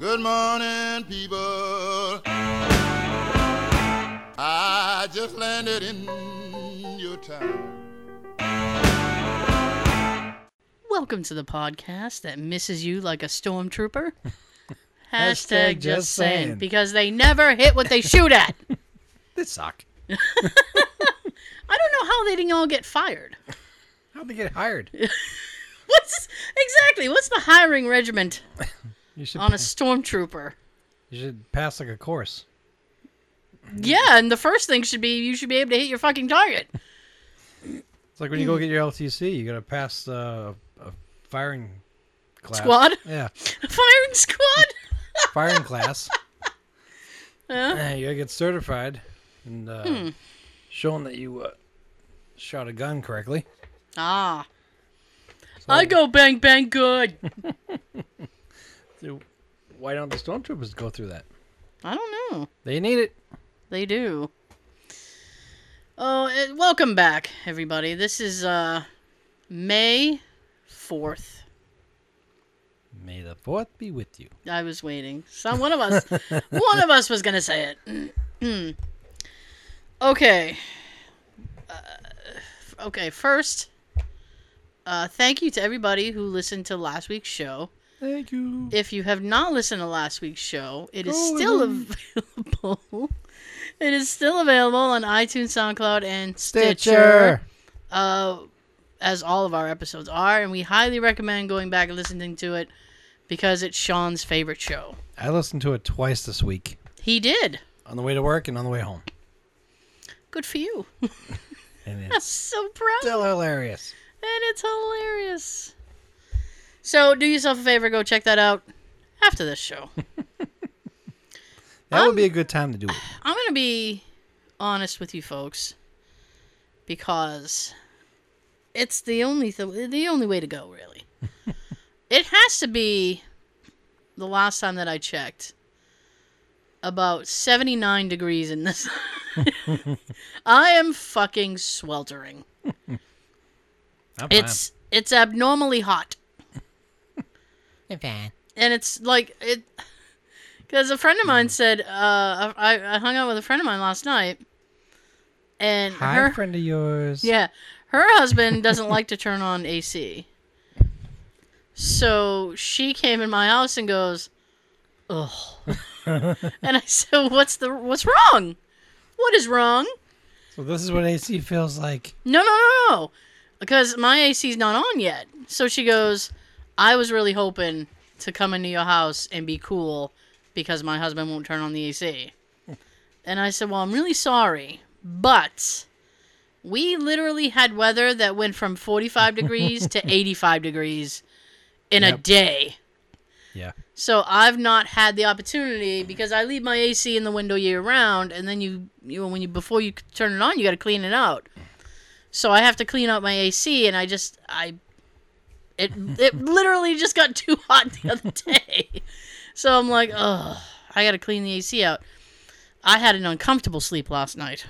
Good morning, people. I just landed in your town. Welcome to the podcast that misses you like a stormtrooper. Hashtag just saying. Because they never hit what they shoot at. They suck. I don't know how they didn't all get fired. How'd they get hired? What's exactly? What's the hiring regiment You should on a stormtrooper? you should pass like a course. Yeah, and the first thing should be you should be able to hit your fucking target. It's like when you go get your LTC, you gotta pass uh, a firing class. Squad? Yeah, Firing squad. firing class. Yeah. You gotta get certified and uh, Hmm. showing that you uh, shot a gun correctly. Ah. I go bang bang good. Why don't the stormtroopers go through that? I don't know. They need it. They do. Oh, eh, welcome back, everybody. This is uh May 4th. May the fourth be with you. I was waiting. Some one of us one of us was going to say it. Okay. Uh, okay, first uh thank you to everybody who listened to last week's show. Thank you. If you have not listened to last week's show, it is Go still ahead. available. It is still available on iTunes, SoundCloud, and Stitcher, Stitcher. uh, as all of our episodes are, and we highly recommend going back and listening to it because it's Sean's favorite show. I listened to it twice this week He did. on the way to work and on the way home, Good for you. and I'm so proud. still hilarious. and it's hilarious. So do yourself a favor, go check that out after this show. That Um, would be a good time to do it. I'm gonna be honest with you folks because it's the only th- the only way to go really. it has to be the last time that I checked about 79 degrees in this. I am fucking sweltering. I'm fine. It's it's abnormally hot. And it's like it because a friend of mine said uh I, I hung out with a friend of mine last night and Hi, her friend of yours. yeah her husband doesn't like to turn on ac so she came in my house and goes oh and i said what's the what's wrong? What is wrong? So this is what AC feels like. no no no no because my ac's not on yet. So she goes i was really hoping to come into your house and be cool because my husband won't turn on the ac and i said well i'm really sorry but we literally had weather that went from 45 degrees to 85 degrees in a day Yeah. so I've not had the opportunity because I leave my AC in the window year round, and then you, you when you before you turn it on, you got to clean it out. So I have to clean out my AC, and I just I, it it literally just got too hot the other day. So I'm like, oh, I got to clean the AC out. I had an uncomfortable sleep last night.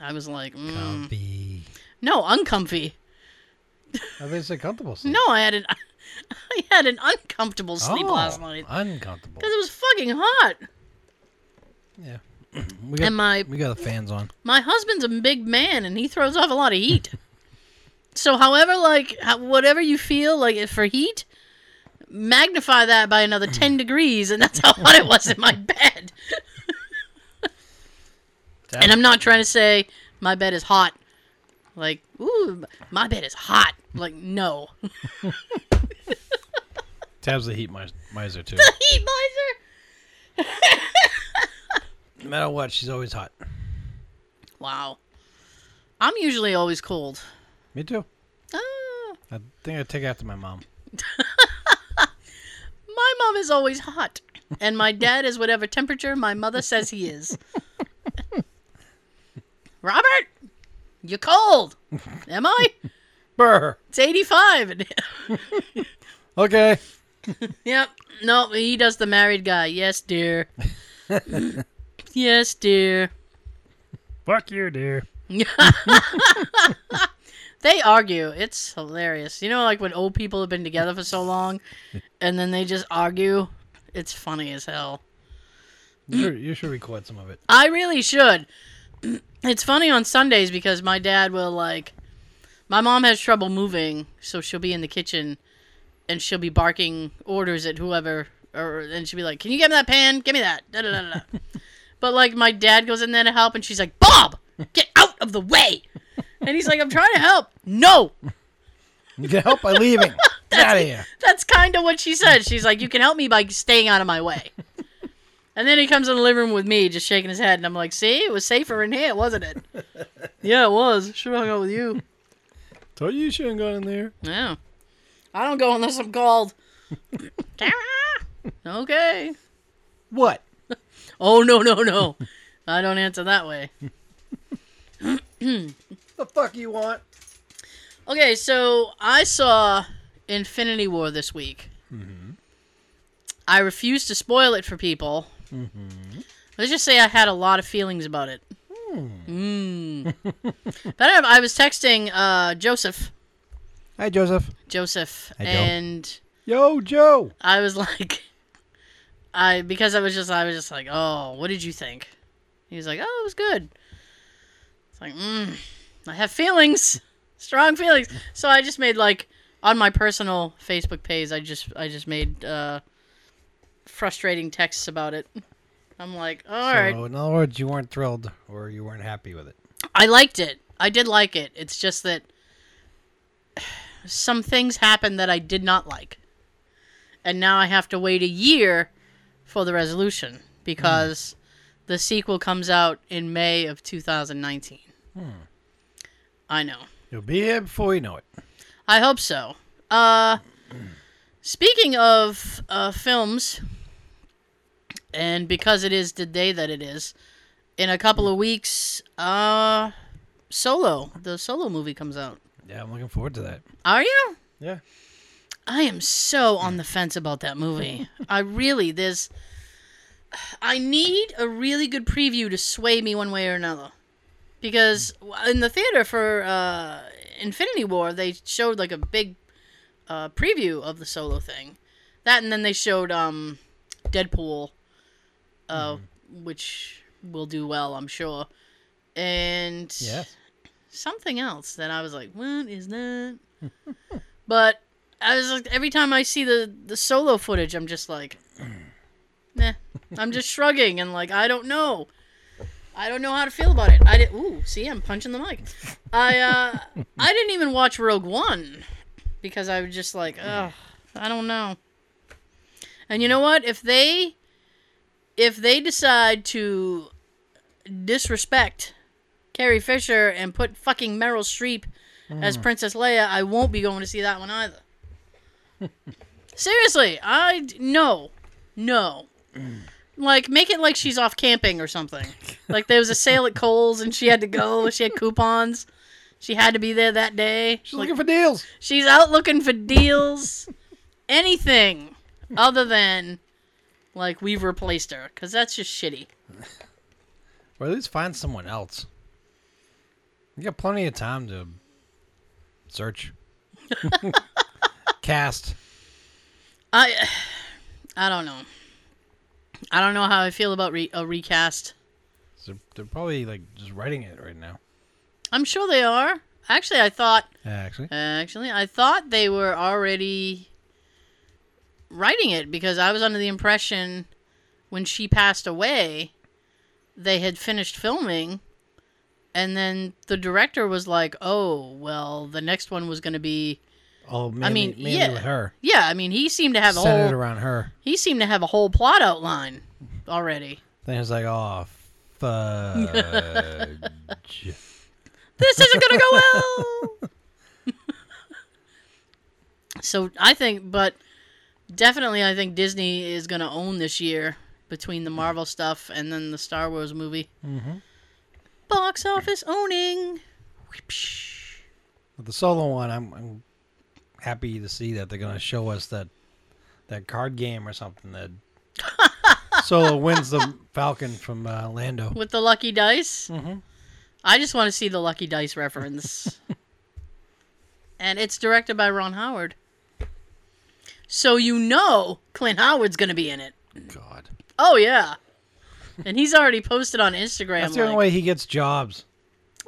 I was like, mm, Comfy. no, uncomfy. I think it's a comfortable sleep. No, I had an I had an uncomfortable sleep Oh, last night. Uncomfortable. Because it was fucking hot. Yeah. We got, And my we got the fans on. my husband's a big man and he throws off a lot of heat. so however like how, whatever you feel like for heat, magnify that by another mm. 10 degrees and that's how hot it was in my bed. And I'm not trying to say my bed is hot. Like, ooh, my bed is hot. Like, no. Tab's the heat mis- miser too. The heat miser. no matter what, she's always hot. Wow. I'm usually always cold. Me too. Ah. I think I take after my mom. My mom is always hot, and my dad is whatever temperature my mother says he is. Robert, you're cold. Am I? Brr. It's 85. Okay. yep. No, he does the married guy. Yes, dear. yes, dear. Fuck you, dear. They argue. It's hilarious. You know, like when old people have been together for so long, and then they just argue. It's funny as hell. You should, you should record some of it. I really should. It's funny on Sundays because my dad will like. My mom has trouble moving, so she'll be in the kitchen, and she'll be barking orders at whoever, or and she'll be like, "Can you get me that pan? Give me that." Da, da, da, da. but like my dad goes in there to help, and she's like, "Bob, get out of the way!" And he's like, "I'm trying to help." No, You can help by leaving. Get out of here. that's kind of what she said. She's like, "You can help me by staying out of my way." And then he comes in the living room with me, just shaking his head, and I'm like, "See, it was safer in here, wasn't it?" yeah, it was. Should have hung out with you. Told you you shouldn't go in there. Yeah, I don't go unless I'm called. Tara. Okay. What? Oh no no no, I don't answer that way. The fuck you want? Okay, so I saw Infinity War this week. I refuse to spoil it for people. Let's just say I had a lot of feelings about it. Mm. but I, I was texting uh, Joseph, Hi, Joseph. Joseph, Hi, Joe. and Yo, Joe. I was like, I because I was just I was just like, oh, what did you think? He was like, oh, it was good. It's like, mm, I have feelings, strong feelings. So I just made like on my personal Facebook page, I just I just made uh, frustrating texts about it. I'm like, all so, right, in other words, you weren't thrilled or you weren't happy with it. I liked it. I did like it. It's just that some things happened that I did not like. And now I have to wait a year for the resolution because the sequel comes out in May of 2019. I know. You'll be here before you know it. I hope so. Uh, speaking of uh, films, and because it is the day that it is, in a couple of weeks, uh, Solo, the Solo movie comes out. Yeah, I'm looking forward to that. Are you? Yeah. I am so on the fence about that movie. I really there's I need a really good preview to sway me one way or another. Because in the theater for uh, Infinity War, they showed like a big uh, preview of the solo thing. That and then they showed um, Deadpool, uh, which will do well, I'm sure. And Yeah. something else that I was like, what is that? but I was like, every time I see the the solo footage, I'm just like, nah. I'm just shrugging and like, I don't know. I don't know how to feel about it. I did. Ooh, see, I'm punching the mic. I uh, I didn't even watch Rogue One because I was just like, ugh, I don't know. And you know what? If they if they decide to disrespect Carrie Fisher and put fucking Meryl Streep as Princess Leia, I won't be going to see that one either. Seriously, I no, no. Like make it like she's off camping or something. Like there was a sale at Kohl's and she had to go. She had coupons. She had to be there that day. She's Like, looking for deals. she's out looking for deals. Anything other than like we've replaced her because that's just shitty. Or at least find someone else. You got plenty of time to search. Cast. I I don't know. I don't know how I feel about re- a recast. So they're probably like just writing it right now. I'm sure they are. Actually, I thought uh, Actually. actually I thought they were already writing it because I was under the impression when she passed away they had finished filming and then the director was like, "Oh, well, the next one was going to be Oh, mainly, mean, mainly yeah. with her. Yeah, I mean, he seemed to have a whole around her. he seemed to have a whole plot outline already. Then it's like, oh, fudge. this isn't gonna go well. so I think, but definitely, I think Disney is gonna own this year between the Marvel stuff and then the Star Wars movie. Mhm. Box office owning. With the solo one, I'm, I'm happy to see that they're gonna show us that that card game or something that Solo wins the Falcon from uh, Lando. With the lucky dice. Mhm. I just want to see the lucky dice reference. and it's directed by Ron Howard. So you know Clint Howard's going to be in it. God. Oh yeah, and he's already posted on Instagram. That's the like, only way he gets jobs.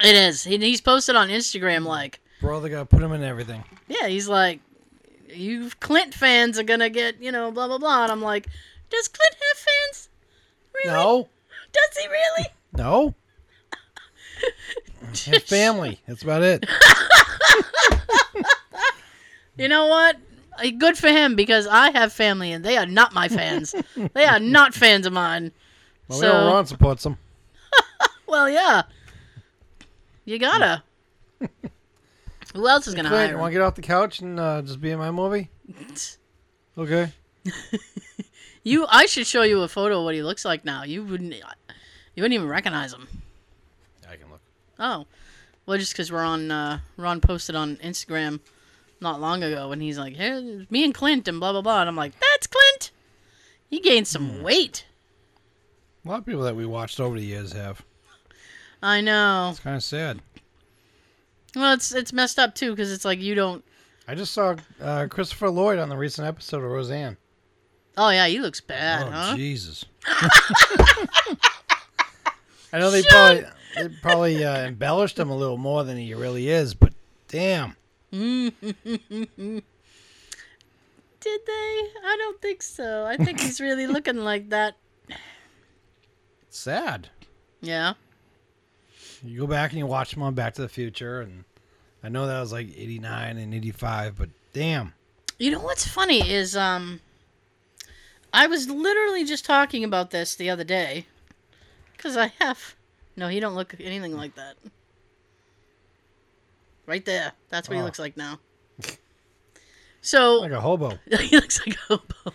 It is. He, he's posted on Instagram like, Bro, they gotta put him in everything. yeah, he's like, you Clint fans are gonna get, you know, blah blah blah. And I'm like, does Clint have fans? Really? No. Does he really? No. His family. That's about it. You know what? Uh, Good for him because I have family and they are not my fans. they are not fans of mine. Well, So- Ron supports them. Well, yeah. You gotta. Who else is gonna Clint, hire you him? want to get off the couch and uh, just be in my movie? Okay. You, I should show you a photo of what he looks like now. You wouldn't, you wouldn't even recognize him. I can look. Oh, well, just because Ron, uh, Ron posted on Instagram not long ago, and he's like, "Hey, me and Clint," and blah blah blah, and I'm like, "That's Clint." He gained some weight. A lot of people that we watched over the years have. I know. It's kind of sad. Well, it's it's messed up too because it's like you don't. I just saw uh, Christopher Lloyd on the recent episode of Roseanne. Oh yeah, he looks bad, oh huh? Jesus! I know they probably they probably uh, embellished him a little more than he really is, but damn, Did they? I don't think so. I think he's really looking like that. it's sad. Yeah. You go back and you watch them on Back to the Future, and I know that was like '89 and '85, but damn, You know what's funny is um I was literally just talking about this the other day cuz I have No, he don't look anything like that. Right there. That's what he Oh. looks like now. So like a hobo. he looks like a hobo.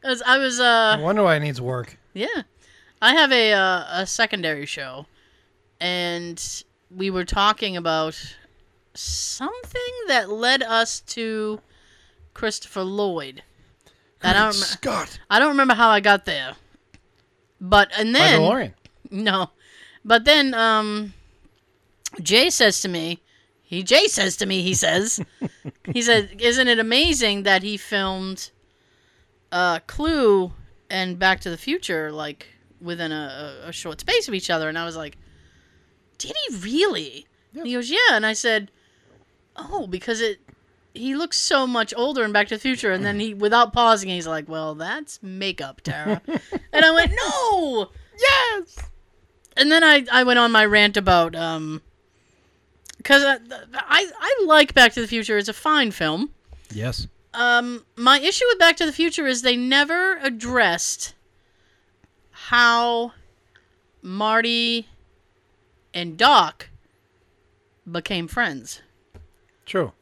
'Cause I was uh I wonder why he needs work. yeah. I have a uh, a secondary show and we were talking about something that led us to Christopher Lloyd. I don't rem- Scott, I don't remember how I got there. But and then DeLorean. no. But then um Jay says to me, he Jay says to me, he says, he said, "Isn't it amazing that he filmed uh Clue and Back to the Future like within a, a, a short space of each other?" And I was like, "Did he really?" And he goes, "Yeah." And I said, "Oh, because it he looks so much older in Back to the Future." And then he without pausing, he's like, "Well, that's makeup, Tara." and I went, "No!" Yes. and then I, I went on my rant about um because I, I I like Back to the Future. It's a fine film. Yes. Um, my issue with Back to the Future is they never addressed how Marty and Doc became friends. True.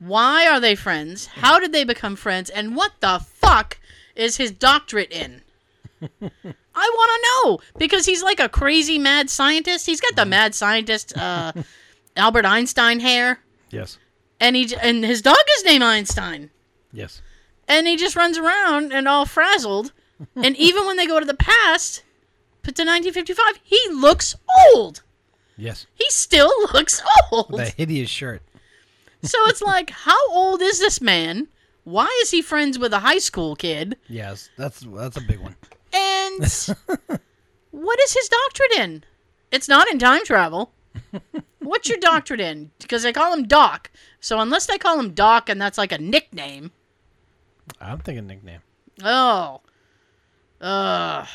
Why are they friends? How did they become friends? And what the fuck is his doctorate in? I want to know because he's like a crazy mad scientist. He's got the mad scientist uh, Albert Einstein hair, Yes. and he and his dog is named Einstein, Yes. and he just runs around and all frazzled. and even when they go to the past, to 1955, he looks old. Yes. He still looks old. The hideous shirt. So it's like, how old is this man? Why is he friends with a high school kid? Yes. That's that's a big one. And what is his doctorate in? It's not in time travel. What's your doctorate in? Because they call him Doc. So unless they call him Doc and that's like a nickname. I'm thinking a nickname. Oh. Uh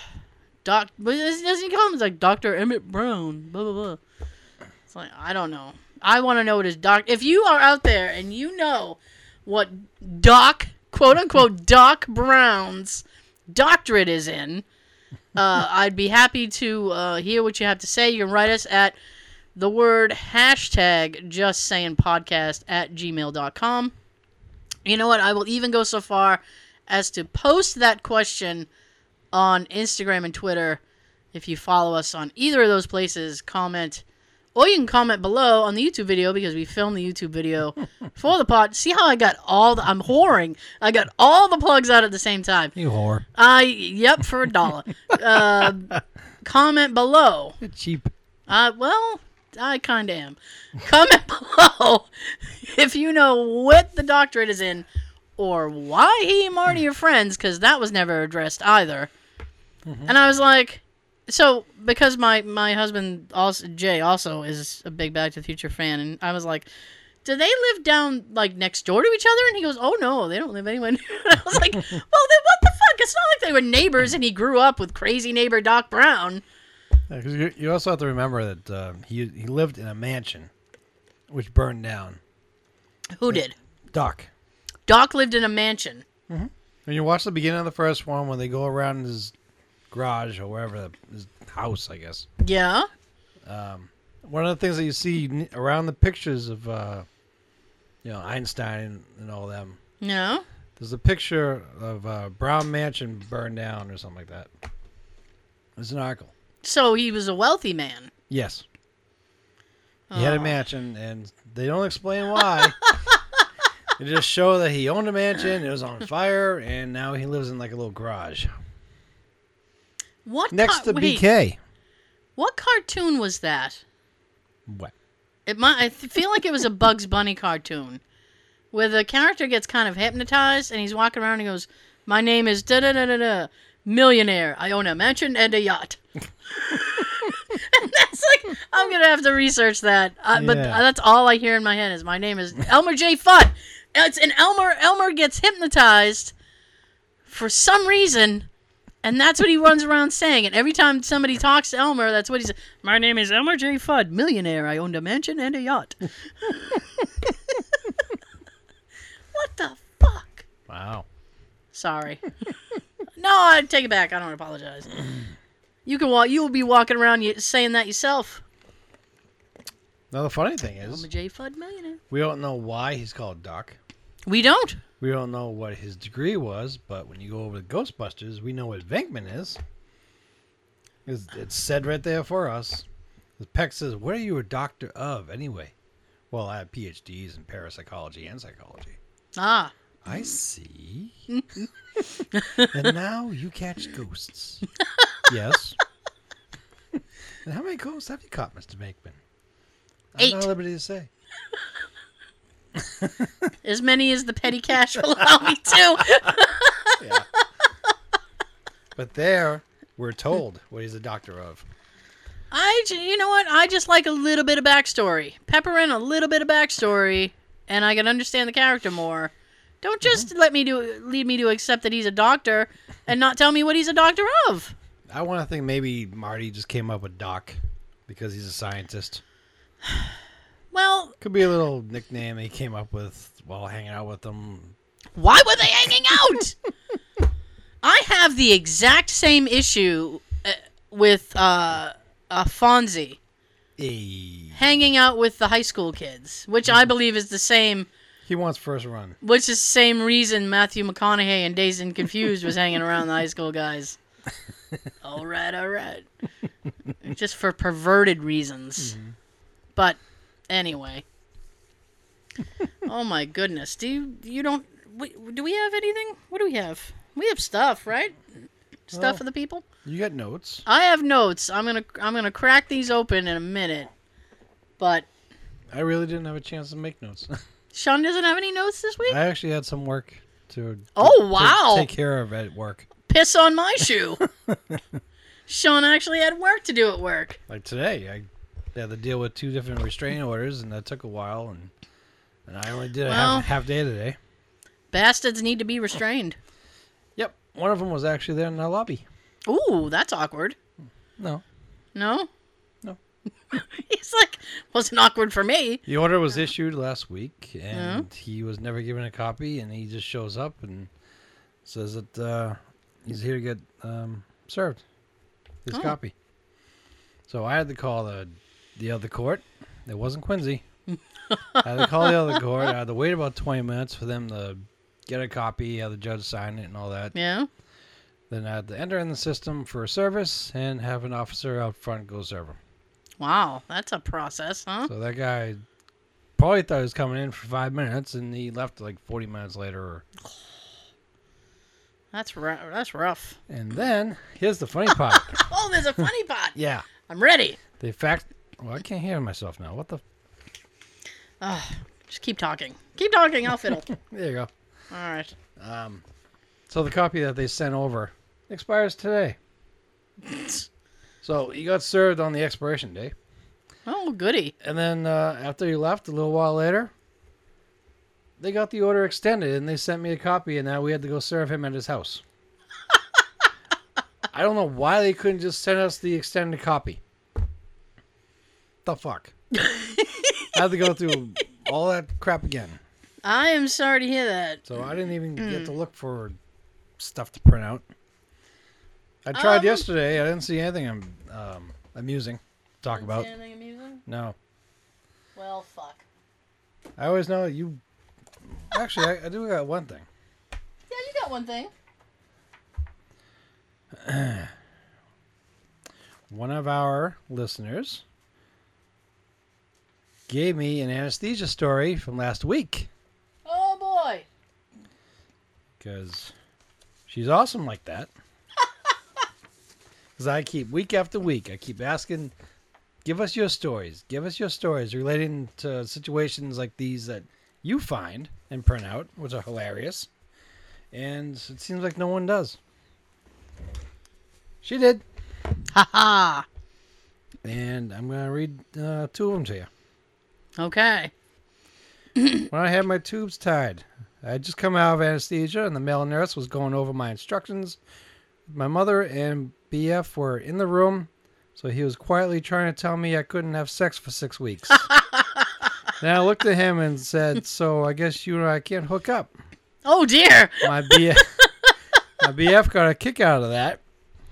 Doc but doesn't he call him like Dr. Emmett Brown? Blah blah blah. It's like I don't know. I want to know what his doc if you are out there and you know what Doc quote unquote Doc Brown's doctorate is in, uh, I'd be happy to uh, hear what you have to say. You can write us at the word hashtag just saying podcast at gmail.com. You know what? I will even go so far as to post that question on Instagram and Twitter. If you follow us on either of those places, comment, or you can comment below on the YouTube video because we filmed the YouTube video for the pod. See how I got all the, I'm whoring. I got all the plugs out at the same time. You whore. I, yep, for a dollar. uh, comment below. Cheap. Uh, well, I kind of am. Comment below if you know what the doctorate is in or why he and Marty are friends, because that was never addressed either. And I was like, so because my my husband also Jay also is a big Back to the Future fan, and I was like, do they live down like next door to each other? And he goes, oh no, they don't live anywhere. near." I was like, well then what the fuck? It's not like they were neighbors, and he grew up with crazy neighbor Doc Brown. Because you, you also have to remember that uh, he he lived in a mansion, which burned down. Who did? Doc. Doc lived in a mansion. When you watch the beginning of the first one, when they go around his garage or wherever his house, I guess. Yeah. Um, One of the things that you see around the pictures of, uh, you know, Einstein and all them. No. There's a picture of uh, Brown Mansion burned down or something like that. There's an article. So he was a wealthy man. Yes. He had a Oh. mansion, and they don't explain why. they just show that he owned a mansion, it was on fire, and now he lives in like a little garage What next car- to wait, BK. What cartoon was that? What? It might. I feel like it was a Bugs Bunny cartoon, where the character gets kind of hypnotized and he's walking around and he goes, "My name is da da da da da, millionaire. I own a mansion and a yacht." and that's like I'm gonna have to research that. Uh, But that's all I hear in my head is my name is Elmer J. Fudd. It's and Elmer. Elmer gets hypnotized for some reason. And that's what he runs around saying. And every time somebody talks to Elmer, that's what he says. My name is Elmer J. Fudd, millionaire. I owned a mansion and a yacht. what the fuck? Wow. Sorry. no, I take it back. I don't apologize. You can walk. You will be walking around saying that yourself. Now the funny thing is, Elmer J. Fudd, millionaire. we don't know why he's called Doc. We don't. We don't know what his degree was, but when you go over to Ghostbusters, we know what Venkman is. It's, it's said right there for us. The Peck says, "What are you a doctor of, anyway?" Well, I have PhDs in parapsychology and psychology. Ah, I see. and now you catch ghosts. yes. And how many ghosts have you caught, Mr. Venkman? I'm Eight. not at liberty to say. As many as the petty cash will allow me to. Yeah. but there, we're told what he's a doctor of. I, you know what? I just like a little bit of backstory. Pepper in a little bit of backstory, and I can understand the character more. Don't mm-hmm. just let me do lead me to accept that he's a doctor, and not tell me what he's a doctor of. I want to think maybe Marty just came up with Doc because he's a scientist. Well, Could be a little nickname he came up with while hanging out with them. why were they hanging out? I have the exact same issue uh, with uh, uh, Fonzie Hey. hanging out with the high school kids, which I believe is the same. He wants first run. Which is the same reason Matthew McConaughey and Dazed and Confused was hanging around the high school guys. all right, all right. Just for perverted reasons. But anyway. oh my goodness. Do you you don't we, do we have anything? What do we have? We have stuff, right? Stuff Well- for the people? You got notes. I have notes. I'm going to I'm going to crack these open in a minute. But I really didn't have a chance to make notes. Sean doesn't have any notes this week? I actually had some work to, oh, to- Oh, to wow. take care of at work. piss on my shoe. Sean actually had work to do at work. Like today, I had to deal with two different restraining orders, and that took a while. And and I only did a Well- half, half day today. Bastards need to be restrained. Yep, one of them was actually there in the lobby. Ooh, that's awkward. No, No? No. He's like, wasn't awkward for me. the order was issued last week, and he was never given a copy, and he just shows up and says that uh, he's here to get um, served his Oh. copy. So I had to call the the other court. It wasn't Quincy. I had to call the other court. I had to wait about twenty minutes for them to get a copy, have the judge sign it, and all that. Yeah? Then I had to enter in the system for a service and have an officer out front go serve him. Wow, that's a process, huh? So that guy probably thought he was coming in for five minutes, and he left like 40 minutes later. That's rough. That's rough. And then here's the funny part. Oh, there's a funny part. yeah, I'm ready. they faxed Well, I can't hear myself now. What the? Just keep talking. Keep talking. I'll fiddle. There you go. All right. Um, so the copy that they sent over expires today. So he got served on the expiration day, Oh, goody. and then uh, after he left, a little while later, they got the order extended, and they sent me a copy, and now we had to go serve him at his house. I don't know why they couldn't just send us the extended copy. The fuck? I had to go through all that crap again. I am sorry to hear that. So I didn't even get to look for stuff to print out. I tried Um, yesterday. I didn't see anything um, um, amusing to talk about. Anything amusing? No. Well, fuck. I always know you. Actually, I, I do got one thing. Yeah, you got one thing. One of our listeners gave me an anesthesia story from last week Oh boy. because she's awesome like that. Because I keep week after week, I keep asking, give us your stories. Give us your stories relating to situations like these that you find and print out, which are hilarious. And it seems like no one does. She did. Haha. And I'm going to read uh, two of them to you. Okay. When I had my tubes tied, I had just come out of anesthesia, and the male nurse was going over my instructions. My mother and BF were in the room, so he was quietly trying to tell me I couldn't have sex for six weeks. then I looked at him and said, "So I guess you and I can't hook up." Oh dear. My BF, my BF got a kick out of that.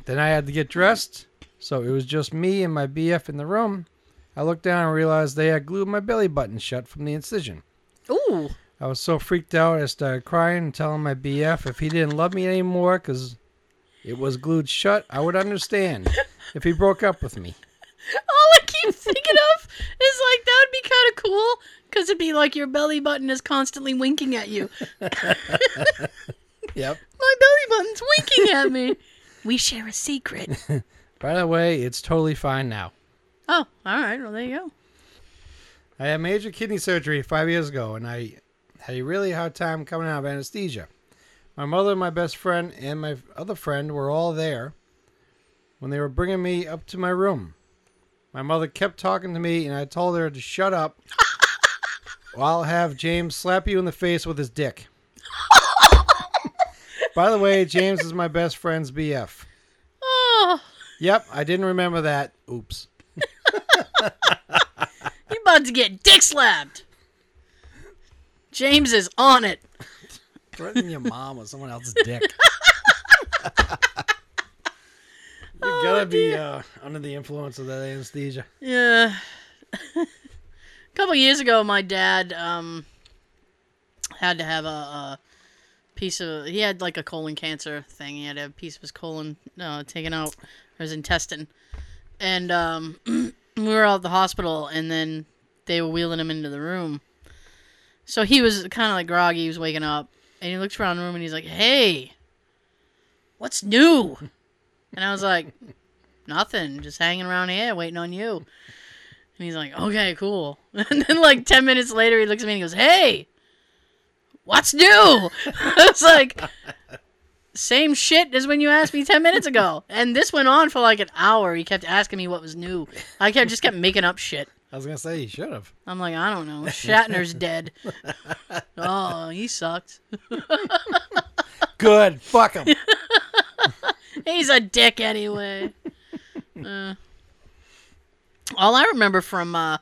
Then I had to get dressed, so it was just me and my BF in the room. I looked down and realized they had glued my belly button shut from the incision. Ooh. I was so freaked out, I started crying and telling my BF if he didn't love me anymore because it was glued shut, I would understand if he broke up with me. All I keep thinking of is like that would be kind of cool because it'd be like your belly button is constantly winking at you. Yep. My belly button's winking at me. We share a secret. By the way, it's totally fine now. Oh, all right. Well, there you go. I had major kidney surgery five years ago, and I had a really hard time coming out of anesthesia. My mother, my best friend, and my other friend were all there when they were bringing me up to my room. My mother kept talking to me, and I told her to shut up. or I'll have James slap you in the face with his dick. By the way, James is my best friend's BF. Oh, Yep, I didn't remember that. Oops. You about to get dick slapped. James is on it. Threaten your mom with someone else's dick. you gotta be uh, under the influence of that anesthesia. Yeah. a couple years ago, my dad um had to have a, a piece of. He had like a colon cancer thing. He had a piece of his colon uh, taken out, or his intestine, and um we were out at the hospital, and then they were wheeling him into the room. So he was kind of like groggy. He was waking up, and he looks around the room, and he's like, "Hey, what's new?" And I was like, "Nothing. Just hanging around here, waiting on you." And he's like, okay, cool. And then like 10 minutes later, he looks at me and he goes, hey, what's new? I was like, same shit as when you asked me 10 minutes ago. And this went on for like an hour. He kept asking me what was new. I kept just kept making up shit. I was gonna say he should have. I'm like, I don't know. Shatner's dead. oh, he sucked. Good. Fuck him. He's a dick anyway. Uh, all I remember from, uh,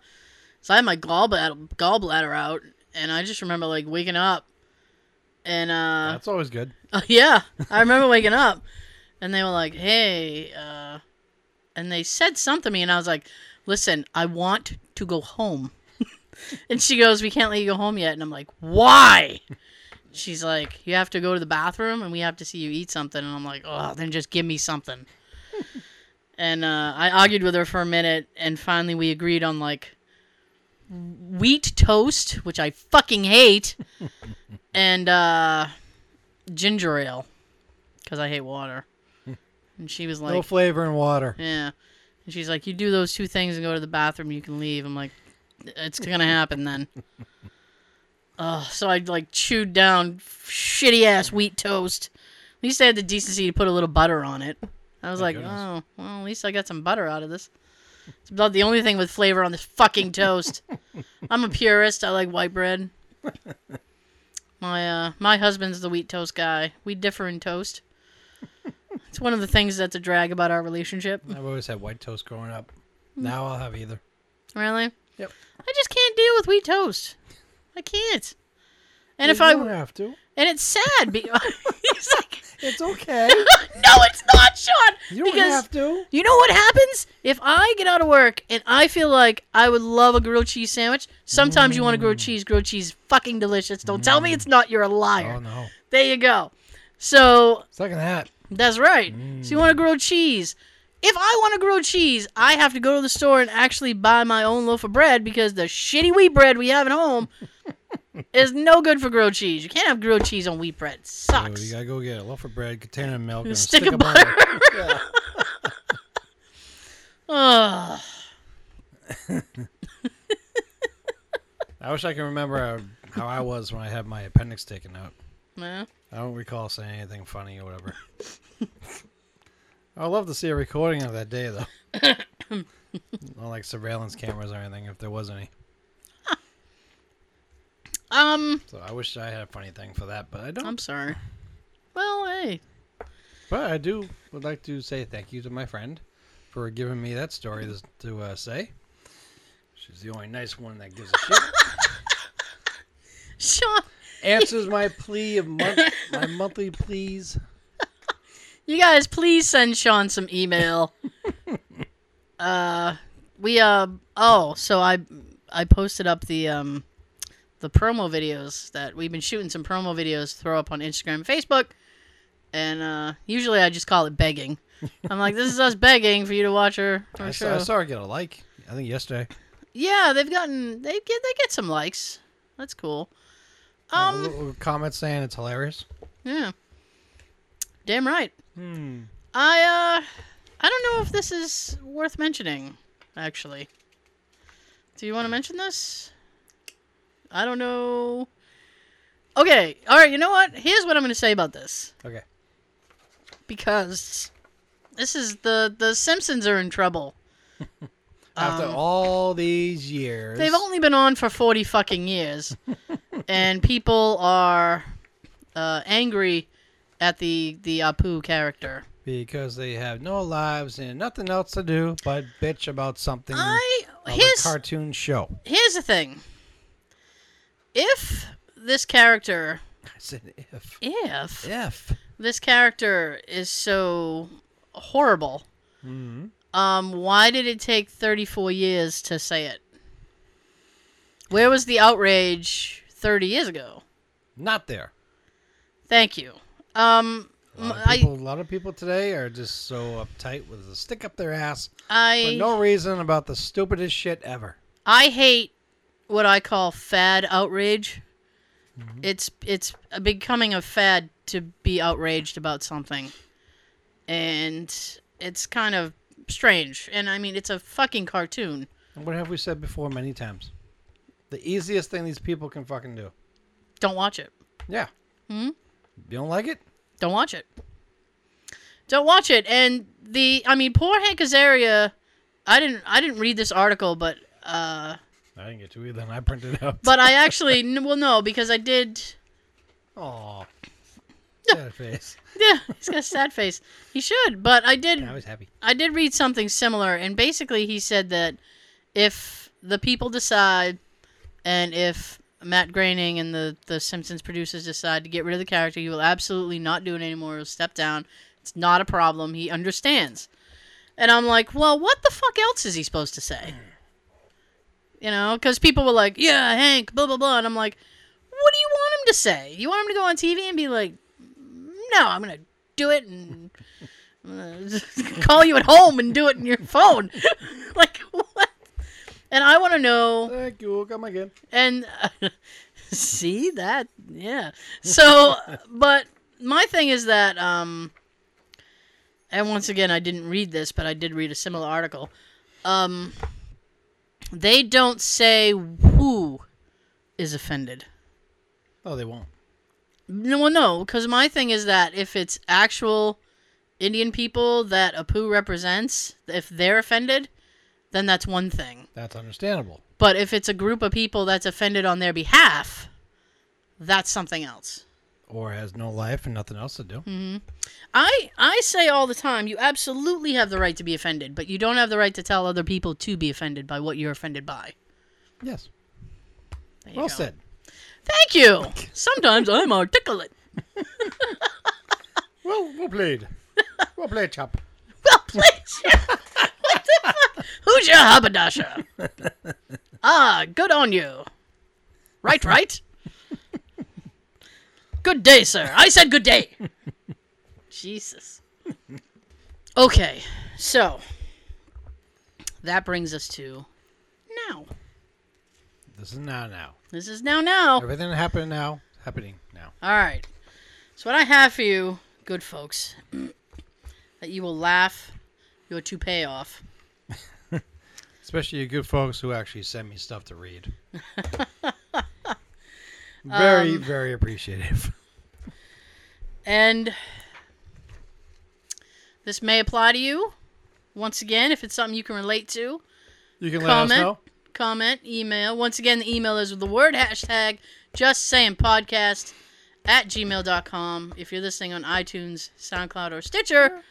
so I had my gallbladder, gallbladder out, and I just remember like waking up, and uh, That's always good. uh, yeah, I remember waking up, and they were like, "Hey," uh, and they said something to me, and I was like, "Listen, I want to go home." and she goes, "We can't let you go home yet," and I'm like, "Why?" She's like, "You have to go to the bathroom, and we have to see you eat something." And I'm like, "Oh, then just give me something." and uh, I argued with her for a minute, and finally we agreed on like wheat toast, which I fucking hate, and uh, ginger ale because I hate water. And she was like, no flavor in water. yeah. And she's like, "You do those two things and go to the bathroom. You can leave." I'm like, "It's gonna happen then." Uh, so I like chewed down shitty ass wheat toast. At least I had the decency to put a little butter on it. I was like, goodness. "Oh, well, at least I got some butter out of this." It's about the only thing with flavor on this fucking toast. I'm a purist. I like white bread. My uh, my husband's the wheat toast guy. We differ in toast. It's one of the things that's a drag about our relationship. I've always had white toast growing up. Hmm. Now I'll have either. Really? Yep. I just can't deal with wheat toast. I can't. And if you I don't have to, and it's sad. Be- He's like, it's okay. no, it's not, Sean. You don't because have to. you know what happens if I get out of work and I feel like I would love a grilled cheese sandwich. Sometimes you want a grilled mm. cheese. Grilled cheese, fucking delicious. Don't tell me mm. it's not. You're a liar. Oh no, There you go. So second that. That's right. So you mm. want a grilled cheese. If I want to grilled cheese, I have to go to the store and actually buy my own loaf of bread because the shitty wheat bread we have at home is no good for grilled cheese. You can't have grilled cheese on wheat bread. It So sucks. you gotta go get a loaf of bread, container of milk, and stick stick, of butter. butter. Ugh. I wish I could remember how I was when I had my appendix taken out. Yeah. I don't recall saying anything funny or whatever. I'd love to see a recording of that day, though. Not like surveillance cameras or anything, if there was any. Um, So I wish I had a funny thing for that, but I don't. I'm sorry. Well, hey. But I do would like to say thank you to my friend for giving me that story to, uh, say. She's the only nice one that gives a shit. Sean, Answers my plea of month, my monthly pleas. You guys, please send Sean some email. uh, we uh oh, so I I posted up the um the promo videos that we've been shooting some promo videos throw up on Instagram and Facebook, and uh usually I just call it begging. I'm like, this is us begging for you to watch our, our I show. saw, I saw her get a like. I think yesterday. yeah, they've gotten they get they get some likes. That's cool. a Um, little comment saying it's hilarious. yeah, damn right. Hmm. I uh I don't know if this is worth mentioning, actually. Do you want to mention this? I don't know. Okay, all right, you know what? Here's what I'm going to say about this Okay. because this is the the Simpsons are in trouble. After Um, all these years, They've only been on for 40 fucking years. and people are uh, angry at the the Apu character. because they have no lives and nothing else to do but bitch about something I of a cartoon show. here's the thing. If this character, I said if. if If. this character is so horrible, hmm um, why did it take 34 years to say it? Where was the outrage 30 years ago? Not there. Thank you. Um, A lot, of I, people, a lot of people today are just so uptight with a stick up their ass I for no reason about the stupidest shit ever. I hate what I call fad outrage. It's it's becoming a fad to be outraged about something, and it's kind of strange. And I mean, it's a fucking cartoon. And what have we said before many times? The easiest thing these people can fucking do. Don't watch it. Yeah. Hmm? You don't like it? Don't watch it. Don't watch it. And the I mean, poor Hank Azaria. I didn't I didn't read this article, but uh, I didn't get to either, and I printed it out. but I actually n- well no because I did. Aw. Sad face. Yeah, he's got a sad face. He should, but I did. I was happy. I did read something similar, and basically he said that if the people decide, and if Matt Groening and the the Simpsons producers decide to get rid of the character, he will absolutely not do it anymore. He'll step down. It's not a problem. He understands. And I'm like, well, what the fuck else is he supposed to say? You know, because people were like, yeah, Hank, blah blah blah, and I'm like, what do you want him to say? You want him to go on TV and be like, no, I'm gonna do it and uh, call you at home and do it in your phone. like what? And I want to know. Thank you. Come again. And uh, see that, yeah. So, but my thing is that um, and once again, I didn't read this, but I did read a similar article. Um, they don't say who is offended. Oh, they won't. No, well, no, because my thing is that if it's actual Indian people that Apu represents, if they're offended, then that's one thing. That's understandable. But if it's a group of people that's offended on their behalf, that's something else. Or has no life and nothing else to do. I I say all the time, you absolutely have the right to be offended, but you don't have the right to tell other people to be offended by what you're offended by. Yes. There you Well go. said. Thank you. Sometimes I'm articulate. Well, well played. well played, chap. Well, please. what the fuck? Who's your haberdasher? ah, good on you. Right, right. Good day, sir. I said good day. Jesus. Okay, so that brings us to now. This is now now. This is now now. Everything happening now, happening now. All right. So what I have for you, good folks, that you will laugh your toupee off. Especially you good folks who actually send me stuff to read. very, Um, very appreciative. And this may apply to you. Once again, if it's something you can relate to, You can let comment. us know. comment, email. Once again, the email is with the word hashtag just saying podcast at gmail.com. If you're listening on iTunes, SoundCloud, or Stitcher,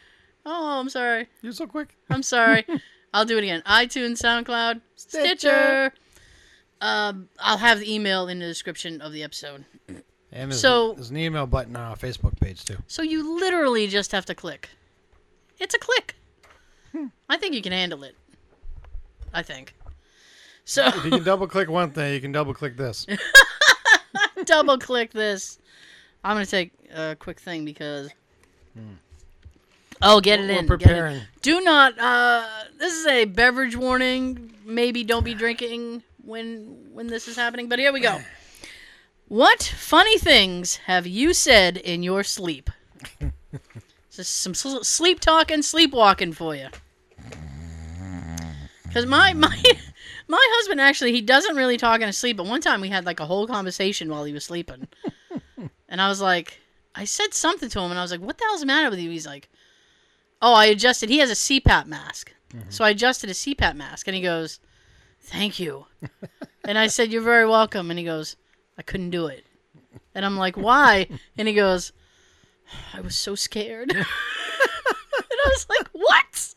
oh, I'm sorry. You're so quick. I'm sorry. I'll do it again. iTunes, SoundCloud, Stitcher. Stitcher. Um, I'll have the email in the description of the episode. And there's, So- there's an email button on our Facebook page too. So you literally just have to click. It's a click. I think you can handle it. I think. So If you can double click one thing, you can double click this. double click this. I'm gonna take a quick thing because. Oh, get it We're in. get it. preparing. Do not. Uh, this is a beverage warning. Maybe don't be drinking when when this is happening. But here we go. What funny things have you said in your sleep? Just some sl- sleep talking, sleepwalking for you. Because my my my husband actually he doesn't really talk in his sleep. But one time we had like a whole conversation while he was sleeping, and I was like, I said something to him, and I was like, "What the hell's the matter with you?" He's like, "Oh, I adjusted. He has a CPAP mask, mm-hmm. so I adjusted his CPAP mask." And he goes, "Thank you," and I said, "You're very welcome." And he goes, "I couldn't do it," and I'm like, "Why?" And he goes, "I was so scared," and I was like, "What?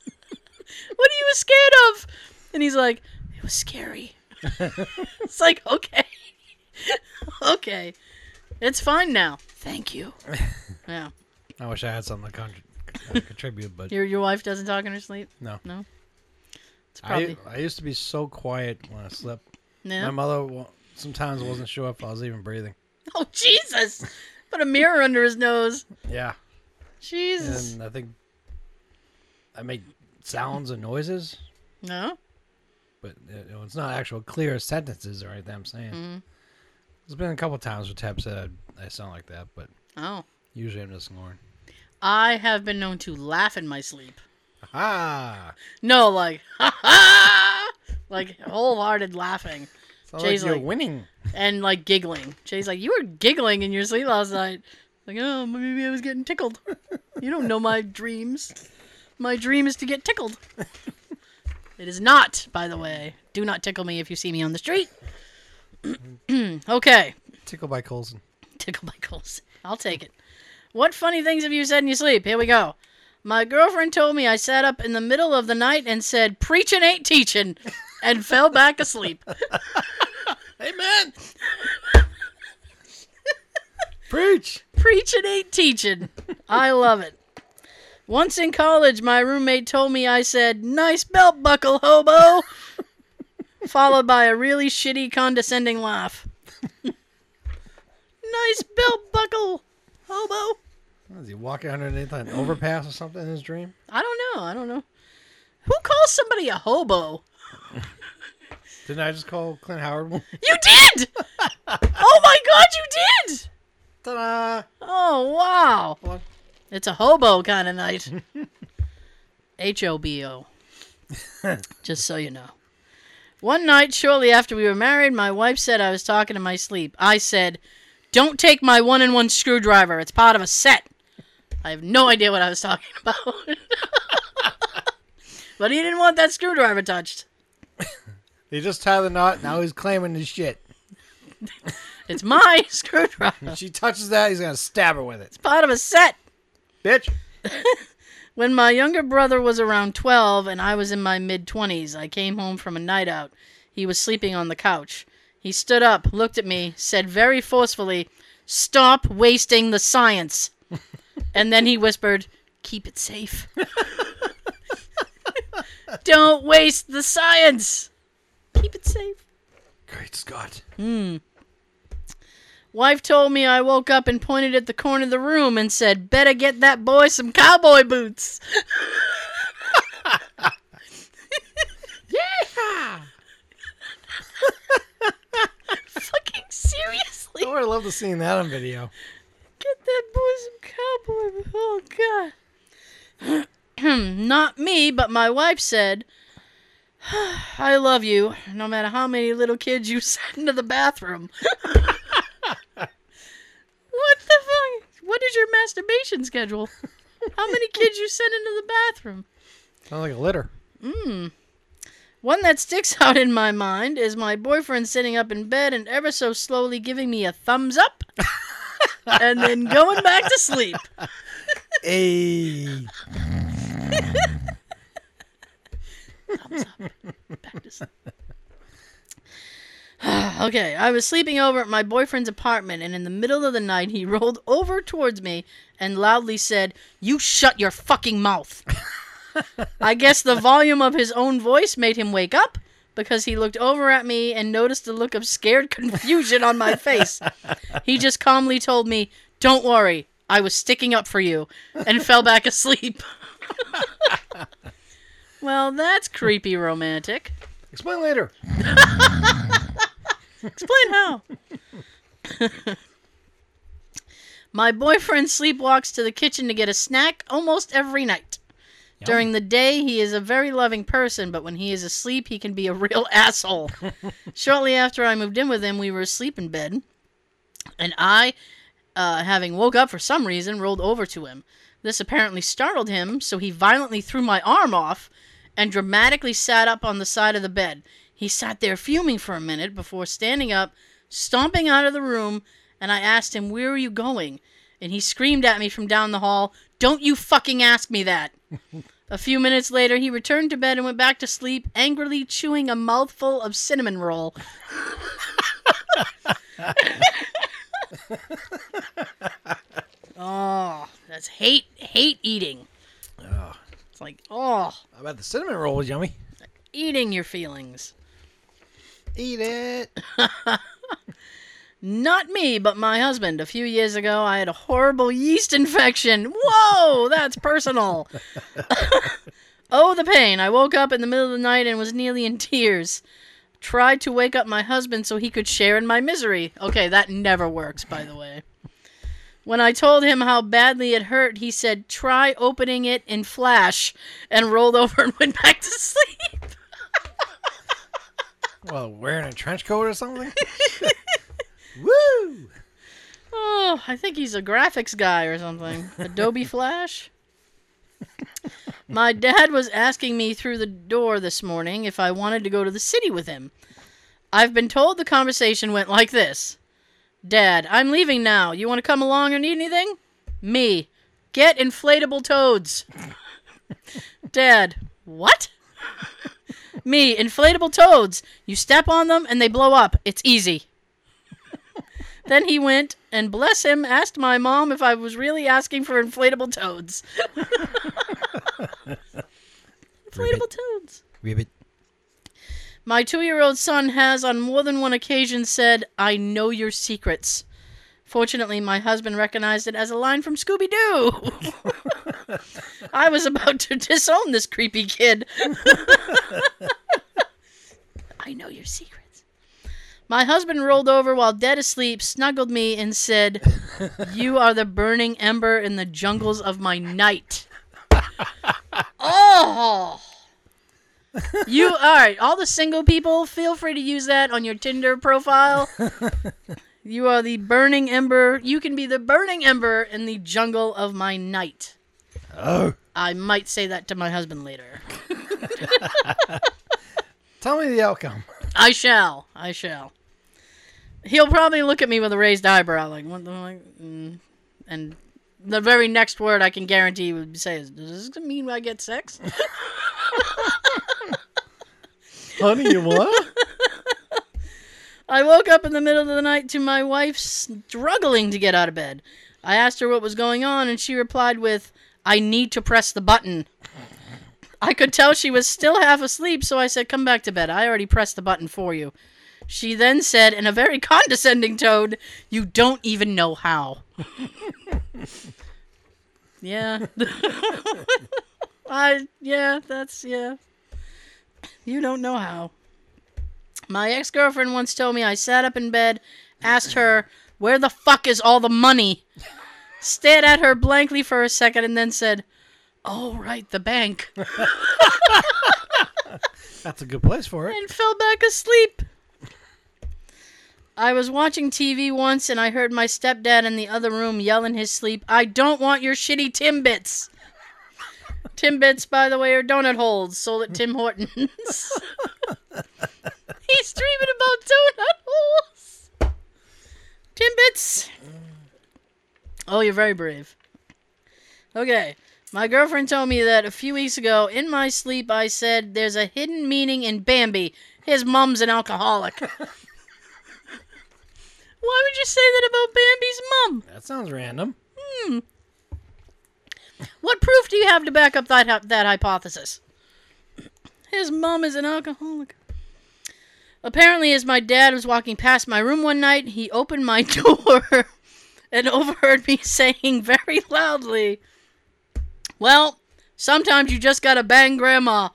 what are you scared of?" And he's like, "It was scary." it's like, okay, okay, it's fine now. Thank you. Yeah. I wish I had something to con- contribute, but Your your wife doesn't talk in her sleep. no. No. It's probably I, I used to be so quiet when I slept. yeah. My mother sometimes wasn't sure if I was even breathing. Oh Jesus! Put a mirror under his nose. Yeah. Jesus. And I think I make sounds and noises, No. but you know, it's not actual clear sentences or anything I'm saying. Mhm. There's been a couple times where Tab said I, I sound like that, but Oh. usually I'm just snoring. I have been known to laugh in my sleep. Ah! No, like ha ha, like wholehearted laughing Sounds Jay's like you're like- winning. and like giggling. Jay's like, you were giggling in your sleep last night. Like, oh, maybe I was getting tickled. You don't know my dreams. My dream is to get tickled. It is not, by the way. Do not tickle me if you see me on the street. okay. Tickle by Colson. Tickle my Coles. I'll take it. What funny things have you said in your sleep? Here we go. My girlfriend told me I sat up in the middle of the night and said, Preaching ain't teaching, and fell back asleep. Amen! Preach! Preachin' ain't teaching. I love it. Once in college, my roommate told me I said, Nice belt buckle, hobo, followed by a really shitty, condescending laugh. nice belt buckle, hobo. Is he walking underneath an overpass or something in his dream? I don't know. I don't know. Who calls somebody a hobo? Didn't I just call Clint Howard one? You did! oh my god, you did! Ta-da! Oh, wow. What? It's a hobo kind of night. H O B O. Just so you know. One night, shortly after we were married, my wife said I was talking in my sleep. I said, Don't take my one in one screwdriver. It's part of a set. I have no idea what I was talking about. but he didn't want that screwdriver touched. He just tied the knot. Now he's claiming his shit. It's my screwdriver. If she touches that, he's gonna stab her with it. It's part of a set. Bitch. When my younger brother was around 12 and I was in my mid 20s, I came home from a night out. He was sleeping on the couch. He stood up, looked at me, said very forcefully, Stop wasting the science. And then he whispered, Keep it safe. Don't waste the science. Keep it safe. Great Scott. Hmm. Wife told me I woke up and pointed at the corner of the room and said, Better get that boy some cowboy boots. Yeah. Fucking seriously. I would have loved to seen that on video. Get that boy some cowboy. Oh God. Not me, but my wife said, "I love you, no matter how many little kids you send into the bathroom." what the fuck? What is your masturbation schedule? How many kids you send into the bathroom? Sounds like a litter. Mmm. One that sticks out in my mind is my boyfriend sitting up in bed and ever so slowly giving me a thumbs up and then going back to sleep. Hey. Back to sleep. okay, I was sleeping over at my boyfriend's apartment, and in the middle of the night, he rolled over towards me and loudly said, You shut your fucking mouth. I guess the volume of his own voice made him wake up because he looked over at me and noticed a look of scared confusion on my face. He just calmly told me, Don't worry, I was sticking up for you, and fell back asleep. well, that's creepy romantic. Explain later. Explain how. My boyfriend sleepwalks to the kitchen to get a snack almost every night. During the day, he is a very loving person, but when he is asleep, he can be a real asshole. Shortly after I moved in with him, we were asleep in bed, and I, uh, having woke up for some reason, rolled over to him. This apparently startled him, so he violently threw my arm off and dramatically sat up on the side of the bed. He sat there fuming for a minute before standing up, stomping out of the room, and I asked him, Where are you going? And he screamed at me from down the hall, Don't you fucking ask me that! A few minutes later, he returned to bed and went back to sleep, angrily chewing a mouthful of cinnamon roll. oh, that's hate, hate eating. Oh, It's like, oh, I bet the cinnamon roll was yummy. eating your feelings. Eat it. Not me, but my husband. A few years ago, I had a horrible yeast infection. Whoa, that's personal. oh, the pain. I woke up in the middle of the night and was nearly in tears. Tried to wake up my husband so he could share in my misery. Okay, that never works, by the way. When I told him how badly it hurt, he said, try opening it in Flash, and rolled over and went back to sleep. Well, wearing a trench coat or something? Woo! Oh, I think he's a graphics guy or something. Adobe Flash. My dad was asking me through the door this morning if I wanted to go to the city with him. I've been told the conversation went like this Dad, I'm leaving now. You want to come along or need anything? Me. Get inflatable toads. Dad, what? Me, inflatable toads. You step on them and they blow up. It's easy. Then he went and, bless him, asked my mom if I was really asking for inflatable toads. inflatable toads. Ribbit. My two year old son has, on more than one occasion, said, I know your secrets. Fortunately, my husband recognized it as a line from Scooby Doo. I was about to disown this creepy kid. I know your secrets. My husband rolled over while dead asleep, snuggled me, and said, You are the burning ember in the jungles of my night. oh! You all right? All the single people, feel free to use that on your Tinder profile. you are the burning ember. You can be the burning ember in the jungle of my night. Oh. I might say that to my husband later. Tell me the outcome. I shall. I shall. He'll probably look at me with a raised eyebrow, like what the like, mm. and the very next word I can guarantee he would say is, "Does this mean I get sex?" Honey, you what? I woke up in the middle of the night to my wife struggling to get out of bed. I asked her what was going on, and she replied with, I need to press the button. I could tell she was still half asleep, so I said, Come back to bed. I already pressed the button for you. She then said, in a very condescending tone, You don't even know how. yeah. I, yeah, that's, yeah. You don't know how. My ex girlfriend once told me I sat up in bed, asked her, Where the fuck is all the money? Stared at her blankly for a second and then said, Oh, right, the bank. That's a good place for it. and fell back asleep. I was watching TV once and I heard my stepdad in the other room yell in his sleep, I don't want your shitty Timbits. Timbits, by the way, are donut holes sold at Tim Hortons. He's dreaming about donut holes. Timbits. Oh, you're very brave. Okay. My girlfriend told me that a few weeks ago, in my sleep, I said, There's a hidden meaning in Bambi. His mom's an alcoholic. Why would you say that about Bambi's mom? That sounds random. Hmm. What proof do you have to back up that that hypothesis? His mom is an alcoholic. Apparently, as my dad was walking past my room one night, he opened my door and overheard me saying very loudly, "Well, sometimes you just gotta bang grandma."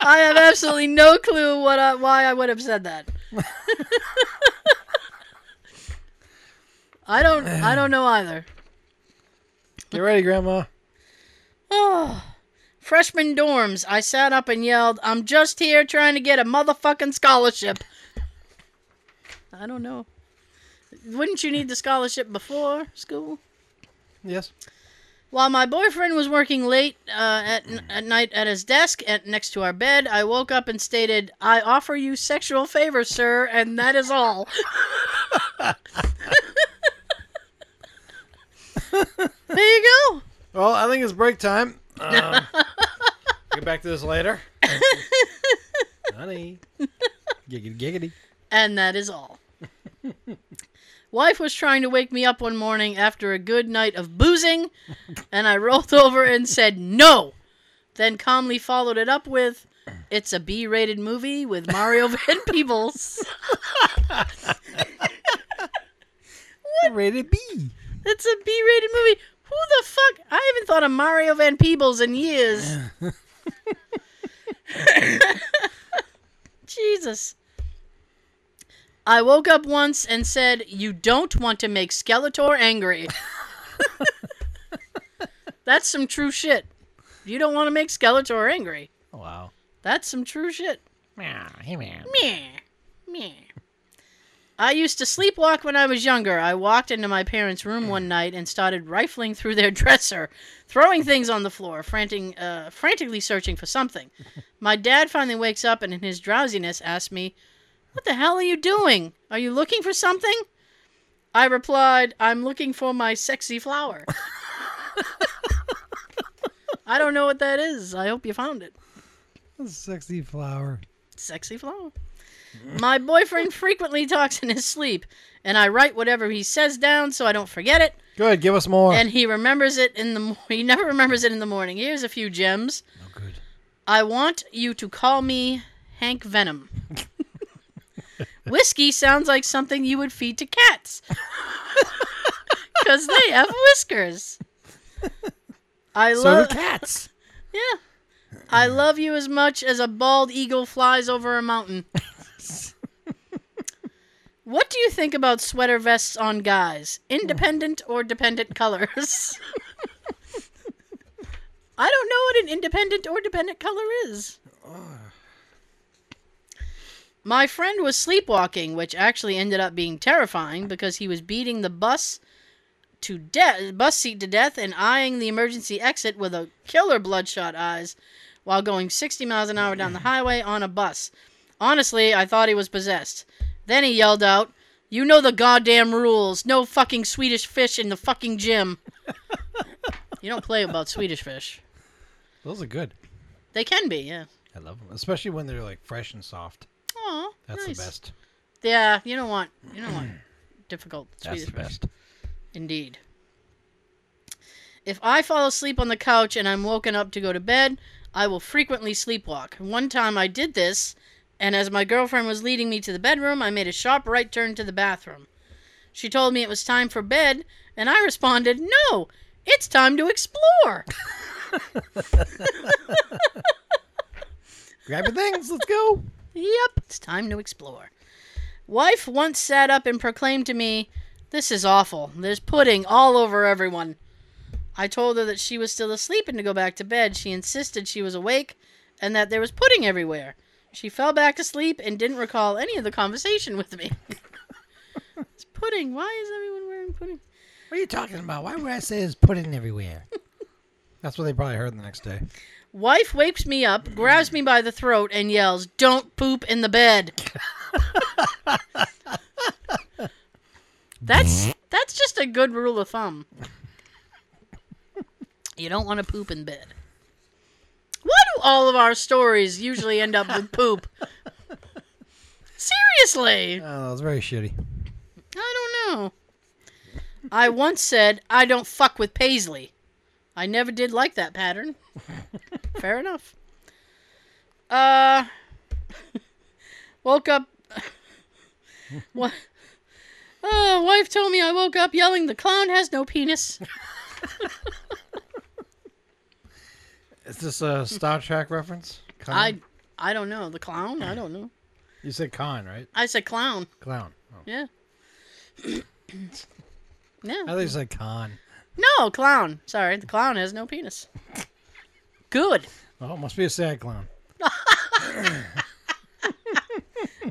I have absolutely no clue what I, why I would have said that. I don't. I don't know either. Get ready, Grandma. Oh, freshman dorms. I sat up and yelled, I'm just here trying to get a motherfucking scholarship. I don't know. Wouldn't you need the scholarship before school? Yes. While my boyfriend was working late uh, at, at night at his desk at, next to our bed, I woke up and stated, I offer you sexual favors, sir, and that is all. there you go. Well, I think it's break time. Um, get back to this later. Honey. Giggity, giggity. And that is all. Wife was trying to wake me up one morning after a good night of boozing, and I rolled over and said no. Then calmly followed it up with, "It's a B-rated movie with Mario Van Peebles." What? Rated B. It's a B-rated movie. Who the fuck? I haven't thought of Mario Van Peebles in years. Jesus. I woke up once and said, "You don't want to make Skeletor angry." That's some true shit. You don't want to make Skeletor angry. Wow. That's some true shit. Meow, Hey, man. Meh. Meh. I used to sleepwalk when I was younger. I walked into my parents' room one night and started rifling through their dresser, throwing things on the floor, frantic, uh, frantically searching for something. My dad finally wakes up and, in his drowsiness, asks me, What the hell are you doing? Are you looking for something? I replied, I'm looking for my sexy flower. I don't know what that is. I hope you found it. Sexy flower. Sexy flower. My boyfriend frequently talks in his sleep, and I write whatever he says down so I don't forget it, Good. Give us more. and he remembers it in the mo- he never remembers it in the morning. Here's a few gems. oh, good. I want you to call me Hank Venom. Whiskey sounds like something you would feed to cats. Cuz they have whiskers. I So love cats. Yeah. I love you as much as a bald eagle flies over a mountain. what do you think about sweater vests on guys? Independent or dependent colors? I don't know what an independent or dependent color is. My friend was sleepwalking, which actually ended up being terrifying because he was beating the bus to death, bus seat to death, and eyeing the emergency exit with a killer bloodshot eyes, while going 60 miles an hour down the highway on a bus. Honestly, I thought he was possessed. Then he yelled out, "You know the goddamn rules! No fucking Swedish fish in the fucking gym." you don't play about Swedish fish. Those are good. They can be, yeah. I love them, especially when they're like fresh and soft. Aw, That's nice. the best. Yeah, you don't want you don't want difficult That's Swedish the fish. best. Indeed. If I fall asleep on the couch and I'm woken up to go to bed, I will frequently sleepwalk. One time I did this, and as my girlfriend was leading me to the bedroom, I made a sharp right turn to the bathroom. She told me it was time for bed, and I responded, No, it's time to explore. Grab your things. Let's go. Yep, it's time to explore. Wife once sat up and proclaimed to me, This is awful. There's pudding all over everyone. I told her that she was still asleep and to go back to bed. She insisted she was awake and that there was pudding everywhere. She fell back asleep and didn't recall any of the conversation with me. it's pudding. Why is everyone wearing pudding? What are you talking about? Why would I say there's pudding everywhere? That's what they probably heard the next day. Wife wakes me up, grabs me by the throat, and yells, Don't poop in the bed. that's that's just a good rule of thumb. You don't want to poop in bed. Why do all of our stories usually end up with poop? Seriously. Oh, that's very shitty. I don't know. I once said, I don't fuck with Paisley. I never did like that pattern. Fair enough. Uh, woke up. what? Oh, wife told me I woke up yelling, "The clown has no penis." Is this a Star Trek reference? Con? I, I don't know. The clown? I don't know. You said con, right? I said clown. Clown. Oh. Yeah. I yeah. thought you said con. No, clown. Sorry, the clown has no penis. Good. Oh, must be a sad clown.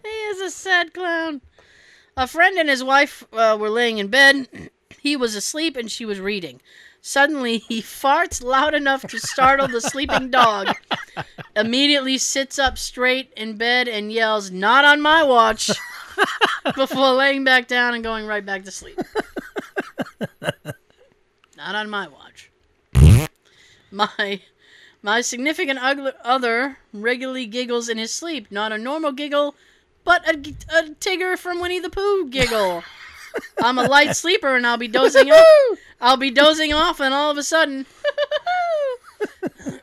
He is a sad clown. A friend and his wife uh, were laying in bed. He was asleep and she was reading. Suddenly, he farts loud enough to startle the sleeping dog. Immediately sits up straight in bed and yells, Not on my watch, before laying back down and going right back to sleep. Not on my watch. My my significant other regularly giggles in his sleep. Not a normal giggle, but a, a Tigger from Winnie the Pooh giggle. I'm a light sleeper and I'll be dozing off. I'll be dozing off, and all of a sudden,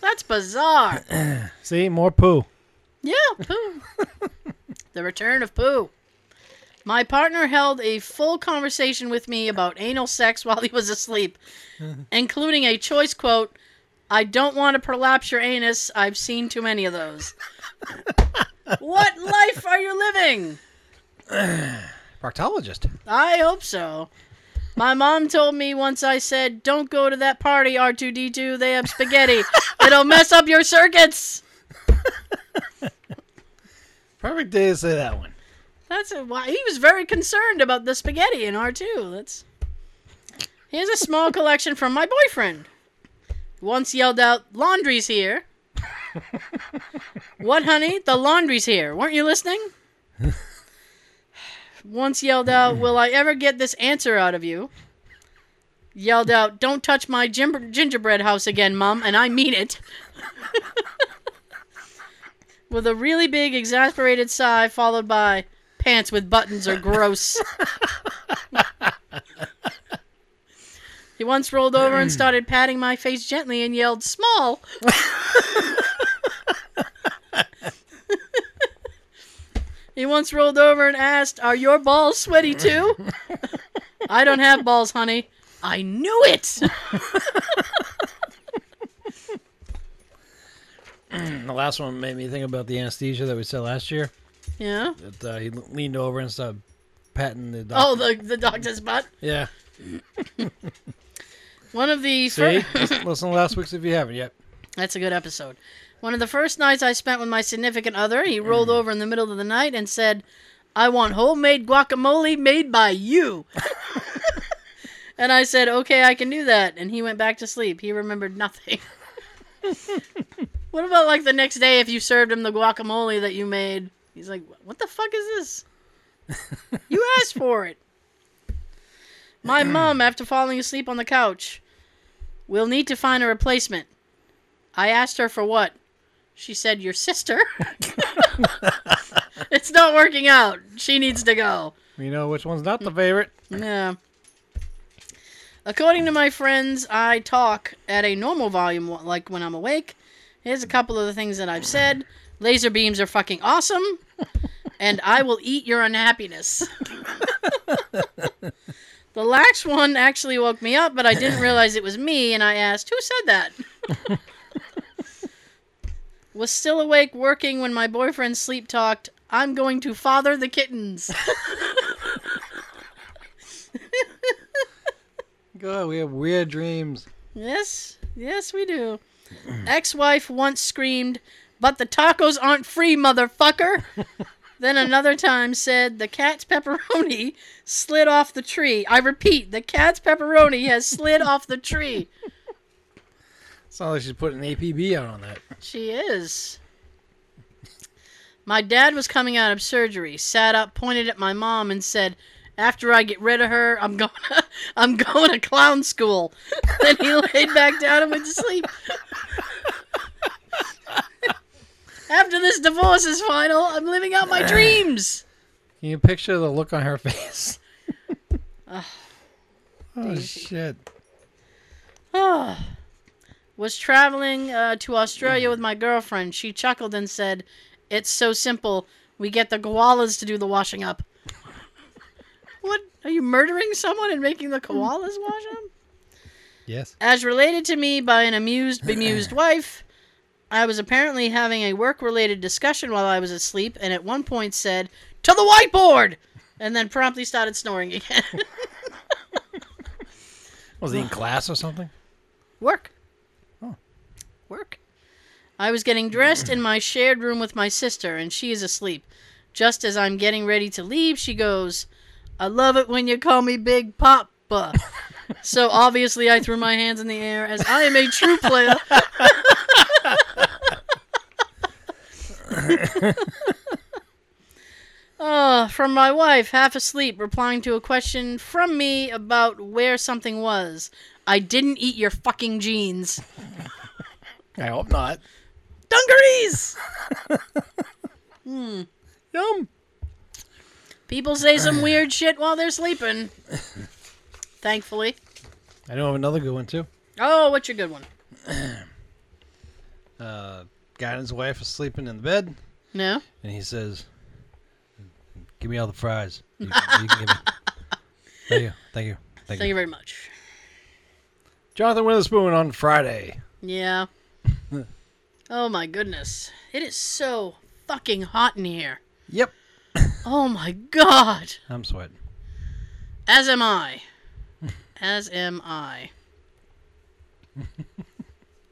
that's bizarre. See, more poo. Yeah, Pooh. the return of Pooh. My partner held a full conversation with me about anal sex while he was asleep, including a choice quote I don't want to prolapse your anus. I've seen too many of those. what life are you living? Proctologist. I hope so. My mom told me once I said, Don't go to that party, R2D2. They have spaghetti. It'll mess up your circuits. Perfect day to say that one. That's a, why he was very concerned about the spaghetti in R2. That's Here's a small collection from my boyfriend. Once yelled out, "Laundry's here." what, honey? The laundry's here. Weren't you listening? Once yelled out, "Will I ever get this answer out of you?" Yelled out, "Don't touch my gim- gingerbread house again, mom," and I mean it. With a really big, exasperated sigh, followed by, Pants with buttons are gross. he once rolled over and started patting my face gently and yelled, Small! he once rolled over and asked, Are your balls sweaty too? I don't have balls, honey. I knew it! Mm, the last one made me think about the anesthesia that we said last year. Yeah? That uh, he leaned over and started patting the dog Oh, the, the doctor's butt? yeah. One of the See? fir- listen, to last week's if you haven't yet. That's a good episode. One of the first nights I spent with my significant other, he rolled over in the middle of the night and said, I want homemade guacamole made by you. and I said, okay, I can do that. And he went back to sleep. He remembered nothing. what about like the next day if you served him the guacamole that you made? He's like, what the fuck is this? you asked for it. My mom, after falling asleep on the couch, will need to find a replacement. I asked her for what? She said, Your sister. it's not working out. She needs to go. You know which one's not the favorite? Yeah. According to my friends, I talk at a normal volume like when I'm awake. Here's a couple of the things that I've said. Laser beams are fucking awesome. And I will eat your unhappiness. the last one actually woke me up, but I didn't realize it was me, and I asked, Who said that? was still awake working when my boyfriend sleep talked. I'm going to father the kittens. God, we have weird dreams. Yes, yes, we do. Ex wife once screamed, But the tacos aren't free, motherfucker! then another time said, The cat's pepperoni slid off the tree. I repeat, the cat's pepperoni has slid off the tree. Sounds like she's putting an APB out on that. She is. My dad was coming out of surgery, sat up, pointed at my mom, and said, "After I get rid of her, I'm going, to, I'm going to clown school." then he laid back down and went to sleep. After this divorce is final, I'm living out my dreams. Can you picture the look on her face? Ugh, oh Daisy. shit! was traveling uh, to Australia with my girlfriend. She chuckled and said, "It's so simple. We get the koalas to do the washing up." what? Are you murdering someone and making the koalas wash up? Yes. As related to me by an amused, bemused wife, I was apparently having a work-related discussion while I was asleep, and at one point said, "To the whiteboard," and then promptly started snoring again. Was he in class or something? Work. Oh. Work. I was getting dressed in my shared room with my sister, and she is asleep. Just as I'm getting ready to leave, she goes, I love it when you call me Big Papa. so obviously, I threw my hands in the air as I am a true player. Uh, from my wife, half asleep, replying to a question from me about where something was. I didn't eat your fucking jeans. I hope not. Dungarees! Yum. People say some weird shit while they're sleeping. Thankfully. I know of another good one too. Oh, what's your good one? Uh, guy and his wife are sleeping in the bed, No? and he says, "Give me all the fries. You, you can give me." Thank you. Thank you. Thank, Thank you. you very much. Jonathan Witherspoon on Friday. Yeah. oh my goodness. It is so fucking hot in here. Yep. Oh my god. I'm sweating. As am I. As am I.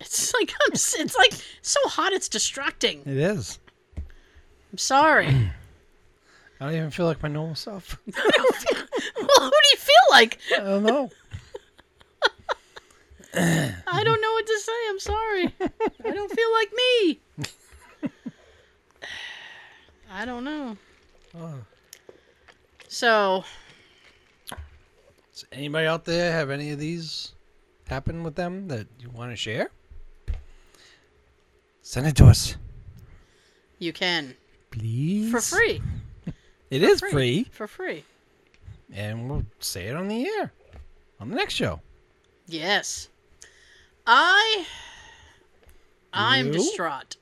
It's like I'm, it's like so hot it's distracting. It is. I'm sorry. I don't even feel like my normal self. well, who do you feel like? I don't know. I don't know what to say. I'm sorry. I don't feel like me. I don't know. Oh. So, Does anybody out there have any of these happen with them that you want to share? Send it to us, you can please. for free. It is free. free, For free. and we'll say it on the air on the next show. Yes. I I'm You? distraught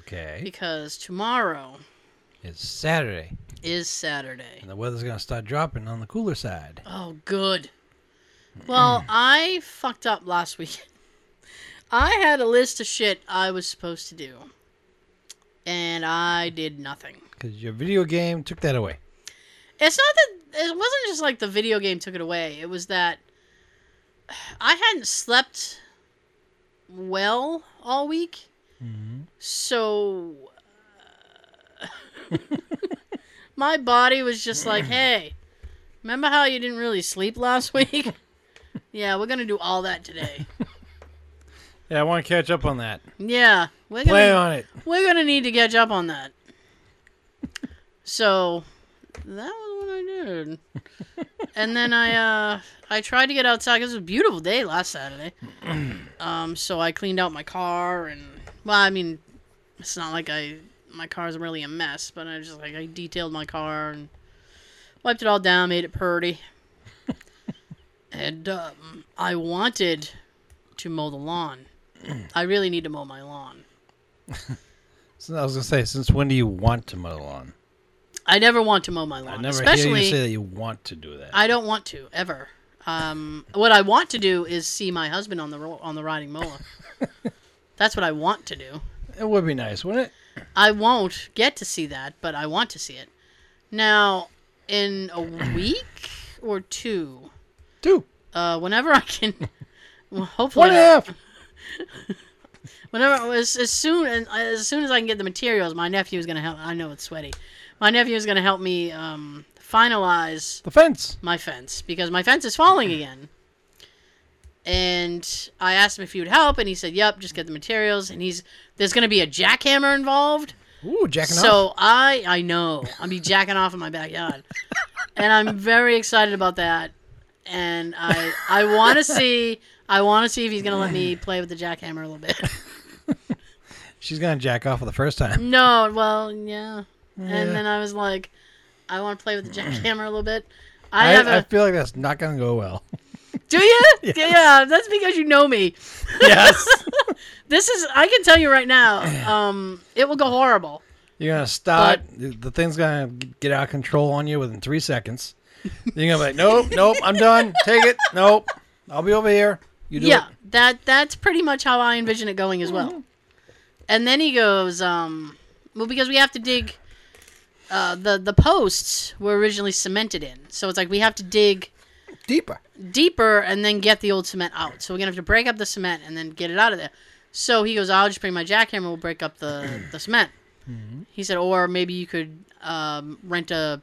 Okay. because tomorrow It's Saturday, is Saturday. and the weather's gonna start dropping on the cooler side. Oh, good. Well, I fucked up last week. I had a list of shit I was supposed to do, and I did nothing. Because your video game took that away. It's not that it wasn't just like the video game took it away. It was that I hadn't slept well all week, so uh, my body was just like, "Hey, remember how you didn't really sleep last week? yeah, we're gonna do all that today. Yeah, I want to catch up on that. Yeah, we're gonna on it. we're gonna need to catch up on that. So that was what I did. and then I uh I tried to get outside it was a beautiful day last Saturday. um, so I cleaned out my car and well, I mean, it's not like I my car's really a mess, but I just like I detailed my car and wiped it all down, made it purty. and um, I wanted to mow the lawn. I really need to mow my lawn. So I was gonna say, since when do you want to mow the lawn? I never want to mow my I lawn, never especially hear you say that you want to do that. I don't want to ever. Um, what I want to do is see my husband on the ro- on the riding mower. That's what I want to do. it would be nice, wouldn't it? I won't get to see that, but I want to see it. Now, in a week or two, Two, uh, whenever I can, well, hopefully, one and a half. whenever as, as soon as, as soon as I can get the materials, my nephew is gonna help. I know it's sweaty. My nephew is gonna help me um, finalize The fence. my fence because my fence is falling again. And I asked him if he would help, and he said, "Yep, just get the materials." And he's there's going to be a jackhammer involved, Ooh, jacking off. so I I know I'll be jacking off in my backyard, and I'm very excited about that. And I I want to see I want to see if he's going to let me play with the jackhammer a little bit. She's gonna jack off for the first time. no, well, yeah. And then I was like, I want to play with the jackhammer a little bit. I, I, have a I feel like that's not gonna go well. Do you? Yeah, that's because you know me. yes. This is I can tell you right now, um, it will go horrible. You're gonna start. the the thing's gonna get out of control on you within three seconds. You're gonna be like, nope, nope, I'm done. Take it. Nope, I'll be over here. You do yeah, it. that that's pretty much how I envision it going as well. And then he goes, um, well, because we have to dig. Uh, the the posts were originally cemented in, so it's like we have to dig Deeper. deeper and then get the old cement out. So we're gonna have to break up the cement and then get it out of there. So he goes, I'll just bring my jackhammer. We'll break up the the cement. He said, or maybe you could um, rent a.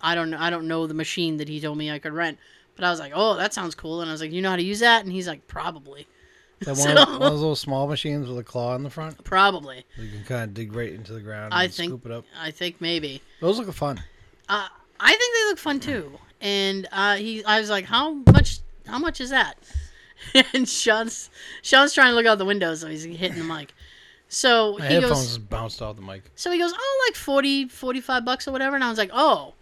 I don't know. I don't know the machine that he told me I could rent. But I was like, oh, that sounds cool. And I was like, you know how to use that? And he's like, probably, That one, of, one of those little small machines with a claw in the front. probably. You can kind of dig right into the ground I and think- scoop it up. I think maybe. Those look fun. Uh, I think they look fun too. And uh, he, I was like, how much? How much is that? and Sean's Sean's trying to look out the window, so he's hitting the mic. So My he headphones goes. bounced off the mic. So he goes, oh, like 40, 45 bucks or whatever. And I was like, oh,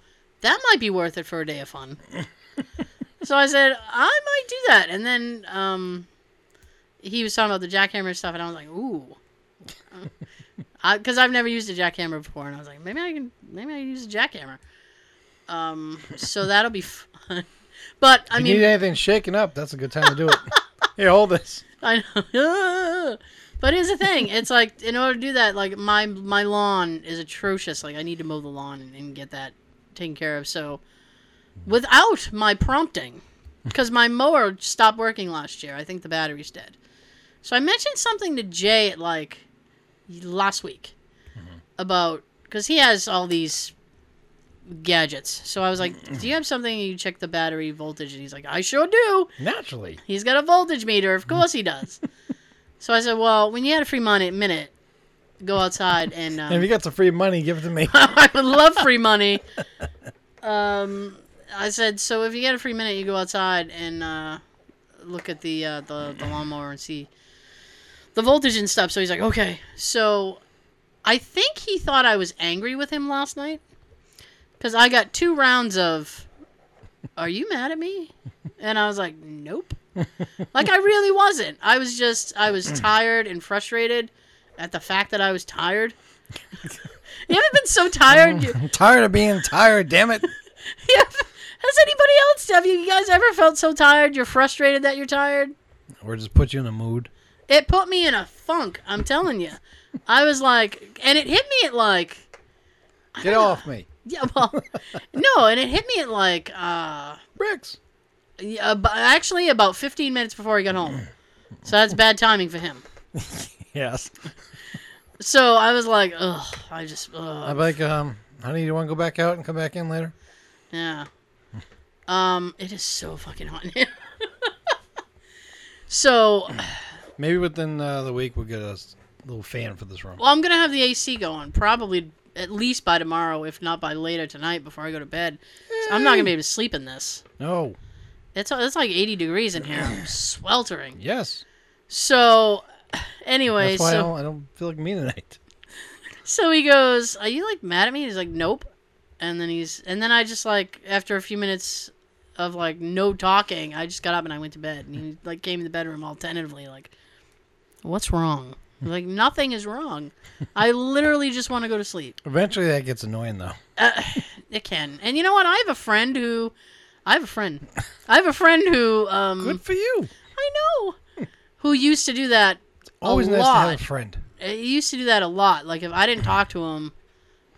that might be worth it for a day of fun. so I said, I might do that. And then um, he was talking about the jackhammer stuff, and I was like, ooh. Because I've never used a jackhammer before, and I was like, maybe I can, maybe I can use a jackhammer. Um, so that'll be fun. But I If mean, you need anything shaken up, that's a good time to do it. Here, hold this. I know. but here's the thing: it's like in order to do that, like my my lawn is atrocious. Like I need to mow the lawn and, and get that taken care of. So without my prompting, because my mower stopped working last year, I think the battery's dead. So I mentioned something to Jay at like last week about because he has all these gadgets. So I was like, "Do you have something you check the battery voltage?" And he's like, "I sure do." Naturally. He's got a voltage meter. Of course he does. so I said, well, when you had a free money minute, go outside and um, And if you got some free money, give it to me. I would love free money. Um, I said, so if you get a free minute, you go outside and uh, look at the, uh, the the lawnmower and see the voltage and stuff. So he's like, okay. So I think he thought I was angry with him last night because I got two rounds of, "Are you mad at me?" And I was like, "Nope." like I really wasn't. I was just I was tired and frustrated at the fact that I was tired. you haven't been so tired? I'm tired of being tired, damn it. ever- has anybody else? Have you guys ever felt so tired? You're frustrated that you're tired. Or just put you in a mood. It put me in a funk. I'm telling you. I was like, and it hit me at like, Get off me. yeah, well, no, and it hit me at like, uh, Bricks. Yeah, ab- actually, about 15 minutes before he got home. So that's bad timing for him. Yes. So I was like, ugh, I just, I'm like, um, honey, you want to go back out and come back in later? yeah. Um, it is so fucking hot in here. so, Maybe within uh, the week we'll get a s- little fan for this room. well, I'm gonna have the AC going probably at least by tomorrow, if not by later tonight before I go to bed. So I'm not gonna be able to sleep in this. No. It's it's like 80 degrees in here. I'm sweltering. Yes. So, anyway, That's why I, so don't, I don't feel like me tonight. so he goes, "Are you like mad at me?" He's like, "Nope." And then he's and then I just like after a few minutes of like no talking, I just got up and I went to bed. And he like came in the bedroom all tentatively, like, "What's wrong?" Like, "Nothing is wrong. I literally just want to go to sleep." Eventually that gets annoying, though. Uh, it can. And you know what? I have a friend who, I have a friend. I have a friend who, um, Good for you. I know, who used to do that Always a nice to have a friend. He used to do that a lot. Like if I didn't talk to him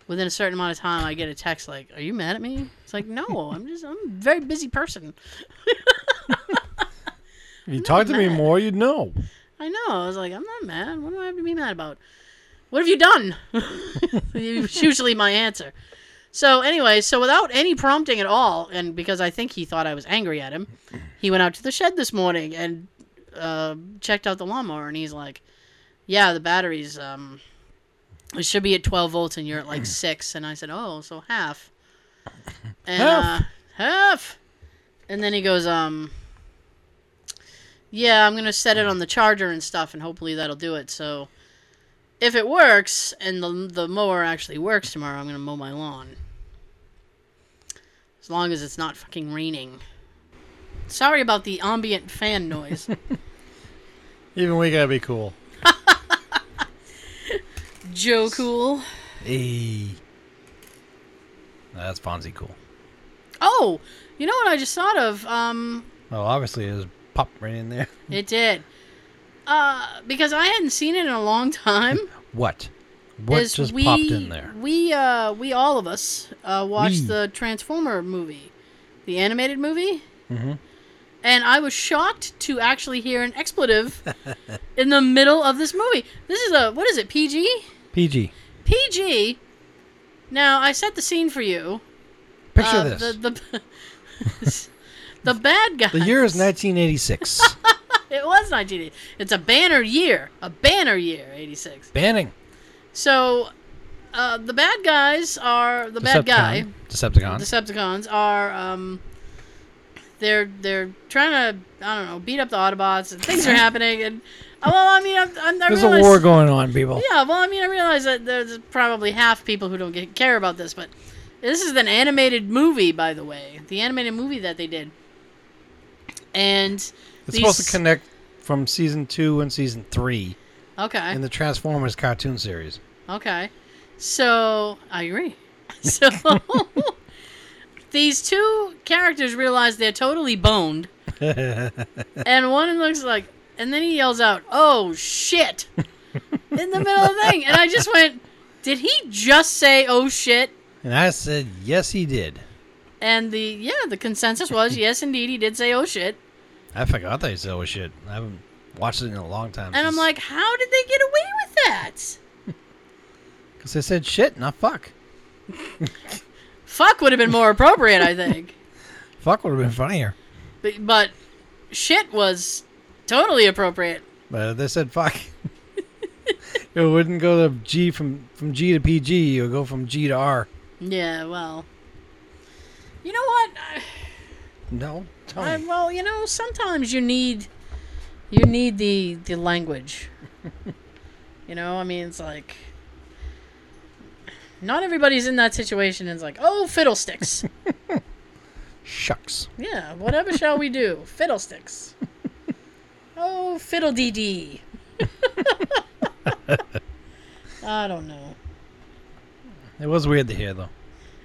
within a certain amount of time, I get a text like, "Are you mad at me?" It's like, "No, I'm just I'm a very busy person." If you talk to me mad. more, you'd know. I know. I was like, "I'm not mad. What do I have to be mad about? What have you done?" It's usually my answer. So anyway, so without any prompting at all, and because I think he thought I was angry at him, he went out to the shed this morning and uh, checked out the lawnmower, and he's like, "Yeah, the battery's um, it should be at 12 volts, and you're at like six. And I said, "Oh, so half." And, Half? Uh, half. And then he goes, um, "Yeah, I'm gonna set it on the charger and stuff, and hopefully that'll do it." So. If it works and the the mower actually works tomorrow, I'm gonna mow my lawn. As long as it's not fucking raining. Sorry about the ambient fan noise. Even we gotta be cool. Joe Cool. Hey. That's Fonzie cool. Oh, you know what I just thought of? Um, Well, obviously it was pop right in there. it did. Uh, because I hadn't seen it in a long time. What? What is just we, popped in there? We, uh, we all of us, uh, watched We. the Transformer movie, the animated movie. Mhm. And I was shocked to actually hear an expletive in the middle of this movie. This is a what is it? PG? PG. PG. Now I set the scene for you. Picture Uh, this. The the, the bad guy. The year is 1986. It was 1980. It's a banner year. A banner year, 86. Banning. So, uh, the bad guys are the bad guy. Decepticon. Decepticons are um, they're they're trying to I don't know beat up the Autobots and things are happening and Oh, well I mean I'm, I'm, I There's a war going on, people. Yeah, well I mean I realize that there's probably half people who don't get, care about this, but this is an animated movie by the way, the animated movie that they did, and It's these- supposed to connect from season two and season three okay in the Transformers cartoon series. Okay. So, I agree. So, these two characters realize they're totally boned. and one looks like, and then he yells out, oh shit! in the middle of the thing. And I just went, did he just say, oh shit? And I said, yes, he did. And the, yeah, the consensus was, yes, indeed, he did say, oh shit. I forgot that he said, oh shit. I haven't watched it in a long time. And I'm like, how did they get away with that? because they said shit, not fuck. Fuck would have been more appropriate, I think. Fuck would have been funnier. But, but shit was totally appropriate. But they said fuck. it wouldn't go to G from, from G to PG. It would go from G to R. Yeah, well. You know what? I, No, tell I, me. well, you know, sometimes you need you need the the language. you know, I mean, it's like not everybody's in that situation. And it's like, oh, fiddlesticks. Shucks. yeah, whatever shall we do? Fiddlesticks. Oh, fiddle dee dee. I don't know. It was weird to hear, though.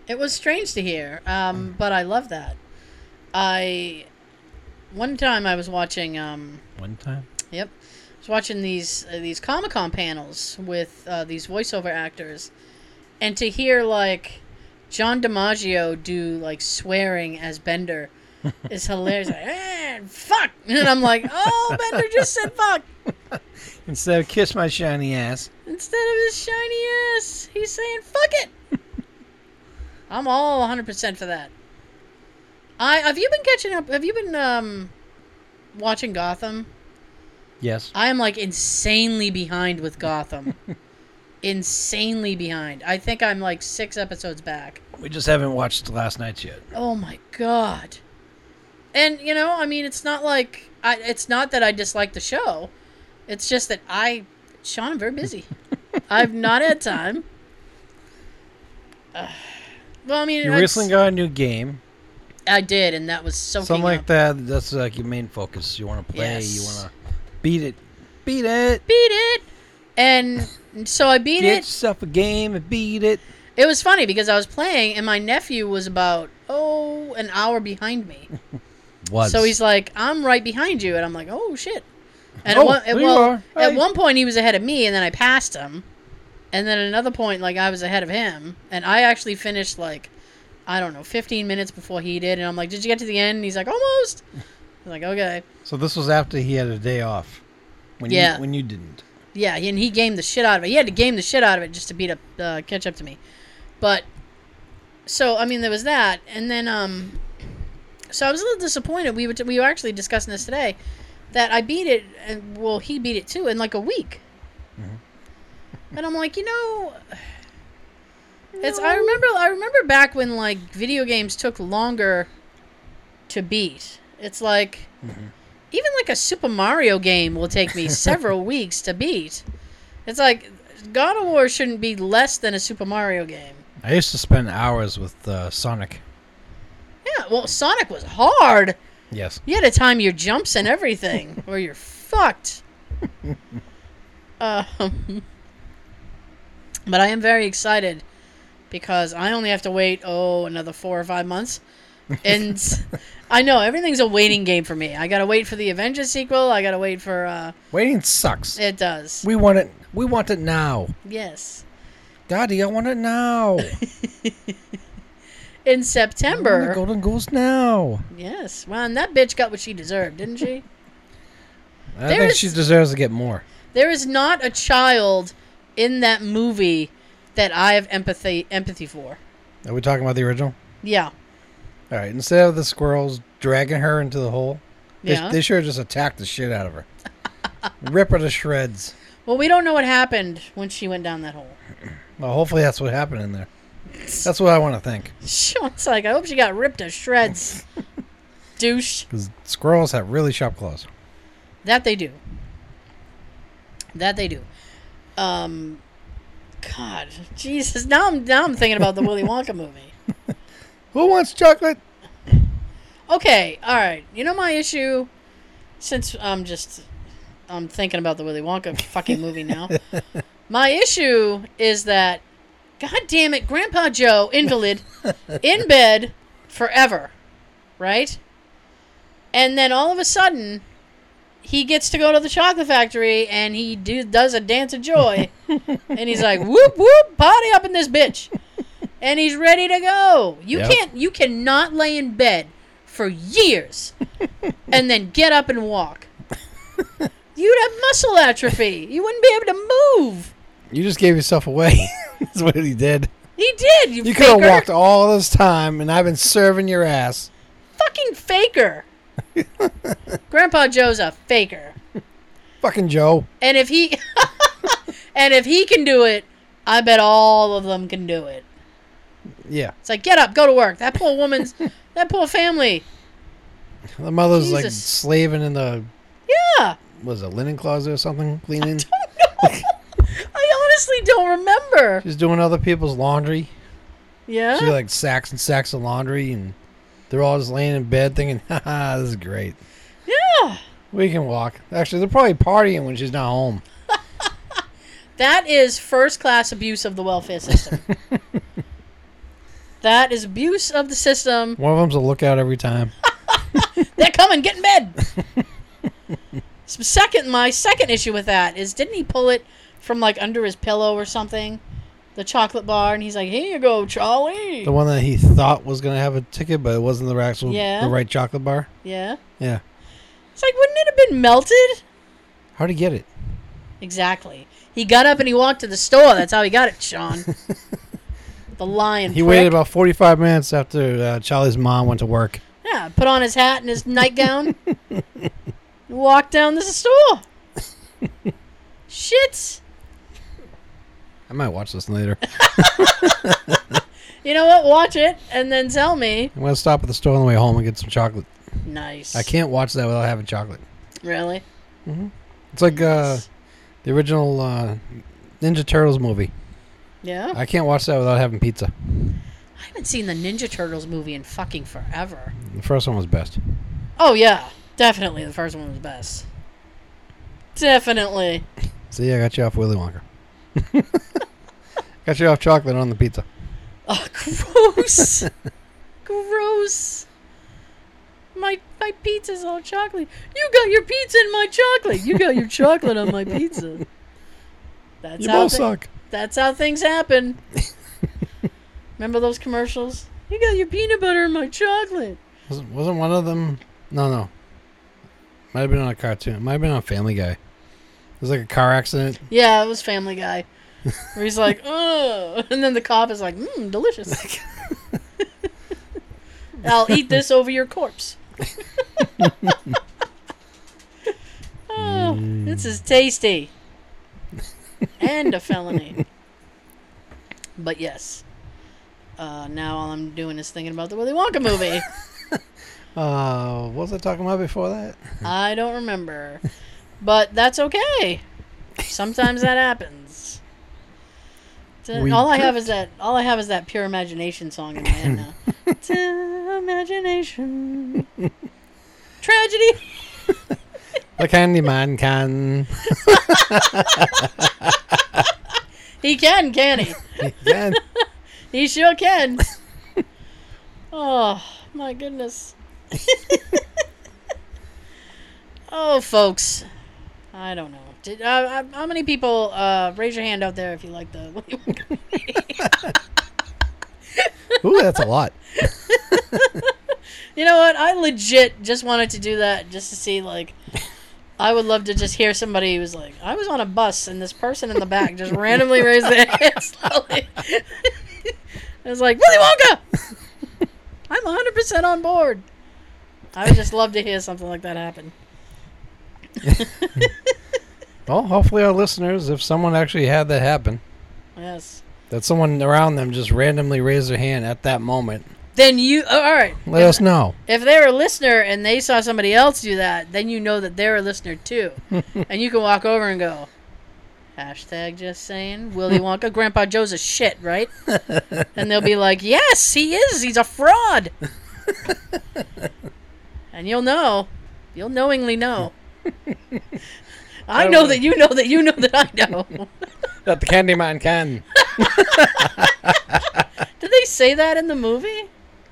It was strange to hear, um, but I love that. I one time I was watching, um, One time. yep, I was watching these uh, these Comic Con panels with uh, these voiceover actors, and to hear like John DiMaggio do like swearing as Bender, is hilarious. Like, eh, fuck, and I'm like, oh, Bender just said fuck Instead of kiss my shiny ass. instead of his shiny ass. He's saying fuck it. I'm all 100 percent for that. I have you been catching up? Have you been um watching Gotham? Yes. I am like insanely behind with Gotham. insanely behind. I think I'm like six episodes back. We just haven't watched last night's yet. Oh my god. And you know, I mean, it's not like I. It's not that I dislike the show. It's just that I, Sean, I'm very busy. I've not had time. Uh, well, I mean, You recently got a new game. I did, and that was soaking Something like up. that. That's like your main focus. You want to play. Yes. You want to beat it. Beat it. Beat it, and so I beat Get it. yourself a game and beat it. It was funny because I was playing, and my nephew was about oh an hour behind me. Was. So he's like, "I'm right behind you," and I'm like, "Oh shit!" And Oh, at, one, at, well, at one point he was ahead of me, and then I passed him, and then at another point, like I was ahead of him, and I actually finished like, I don't know, 15 minutes before he did, and I'm like, "Did you get to the end?" And he's like, "Almost." I'm like, "Okay." So this was after he had a day off. When Yeah. You, when you didn't. Yeah, and he gamed the shit out of it. He had to game the shit out of it just to beat up, uh, catch up to me. But so I mean, there was that, and then um, so I was a little disappointed. We were t- we were actually discussing this today that I beat it, and well, he beat it too in like a week. And I'm like, you know, it's. I remember. I remember back when like video games took longer to beat. It's like even like a Super Mario game will take me several weeks to beat. It's like God of War shouldn't be less than a Super Mario game. I used to spend hours with uh, Sonic. Yeah, well, Sonic was hard. Yes. You had to time your jumps and everything, or you're fucked. um, but I am very excited because I only have to wait oh another four or five months, and I know everything's a waiting game for me. I gotta wait for the Avengers sequel. I gotta wait for uh, Waiting sucks. it does. We want it. We want it now. Yes, Daddy, I want it now. in September. The Golden Goose now. Yes, well, and that bitch got what she deserved, didn't she? I There think is- she deserves to get more. There is not a child in that movie that I have empathy empathy for. Are we talking about the original? Yeah. All right. Instead of the squirrels dragging her into the hole, they, Yeah. they should have just attacked the shit out of her. Rip her to shreds. Well, we don't know what happened when she went down that hole. Well, hopefully that's what happened in there. That's what I want to think. Sean's like, I hope she got ripped to shreds. Douche. Because squirrels have really sharp claws. That they do. That they do. Um, God, Jesus. Now I'm now I'm thinking about the Willy Wonka movie. Who wants chocolate? Okay, all right. You know my issue, since I'm just I'm thinking about the Willy Wonka fucking movie now. my issue is that, God damn it, Grandpa Joe, invalid, in bed forever, right? And then all of a sudden, he gets to go to the chocolate factory and he do, does a dance of joy, and he's like, "Whoop whoop, party up in this bitch," and he's ready to go. You Yep. can't, you cannot lay in bed for years and then get up and walk. You'd have muscle atrophy. You wouldn't be able to move. You just gave yourself away. That's what he did. He did. You, You could have walked all this time, and I've been serving your ass. Fucking faker. Grandpa Joe's a faker. Fucking Joe. And if he and if he can do it, I bet all of them can do it. Yeah. It's like get up, go to work. That poor woman's that poor family. The mother's like slaving in the Yeah. was it linen closet or something cleaning. I honestly don't remember. She's doing other people's laundry. Yeah. She like sacks and sacks of laundry, and they're all just laying in bed thinking, "Haha, this is great. yeah. We can walk." Actually, they're probably partying when she's not home. That is first class abuse of the welfare system. that is abuse of the system. One of them's a lookout every time. They're coming, get in bed. Second, my second issue with that is, didn't he pull it from like under his pillow or something? the chocolate bar, and he's like, "Here you go, Charlie." The one that he thought was gonna have a ticket, but it wasn't the actual Yeah. the right chocolate bar. yeah. Yeah. It's like, wouldn't it have been melted? How'd he get it? Exactly. He got up and he walked to the store. That's how he got it, Sean. the lion. He prick. waited about forty five minutes after uh, Charlie's mom went to work. Yeah, put on his hat and his nightgown. walked down to the store. Shit. I might watch this later. You know what? Watch it and then tell me. I'm gonna stop at the store on the way home and get some chocolate. Nice. I can't watch that without having chocolate. Really? It's like uh, the original uh, Ninja Turtles movie. Yeah. I can't watch that without having pizza. I haven't seen the Ninja Turtles movie in fucking forever. The first one was best. Oh yeah, definitely the first one was best. Definitely. See, I got you off Willy Wonka. got you off chocolate on the pizza. Oh, gross. gross. My my pizza's all chocolate. You got your pizza in my chocolate. You got your chocolate on my pizza. That's you how both thi- suck. That's how things happen. Remember those commercials? You got your peanut butter in my chocolate. Wasn't, wasn't one of them? No, no. Might have been on a cartoon. Might have been on Family Guy. It was like a car accident. Yeah, it was Family Guy. Where he's like, oh, And then the cop is like, mmm, delicious. I'll eat this over your corpse. oh, this is tasty. And a felony. But yes. Uh, now all I'm doing is thinking about the Willy Wonka movie. Uh, what was I talking about before that? I don't remember. But that's okay. Sometimes that happens. We all I have is that all I have is that pure imagination song in my head now. Imagination. Tragedy. The Candyman can. He can, can he? he? can. He sure can. Oh, my goodness. oh, folks. I don't know. Did, uh, uh, how many people, uh, raise your hand out there if you like the. Ooh, that's a lot. you know what? I legit just wanted to do that just to see, like. I would love to just hear somebody who's like, I was on a bus and this person in the back just randomly raised their hand slowly. it was like, Willy Wonka! I'm 100% on board. I would just love to hear something like that happen. Well, hopefully our listeners, if someone actually had that happen, Yes. that someone around them just randomly raised their hand at that moment, Then you, oh, all right. let us know. If they're a listener and they saw somebody else do that, then you know that they're a listener too. and you can walk over and go, hashtag just saying, Willy Wonka, Grandpa Joe's a shit, right? and they'll be like, yes, he is. He's a fraud. and you'll know. You'll knowingly know. I know that you know that you know that I know. That the Candyman can. Did they say that in the movie?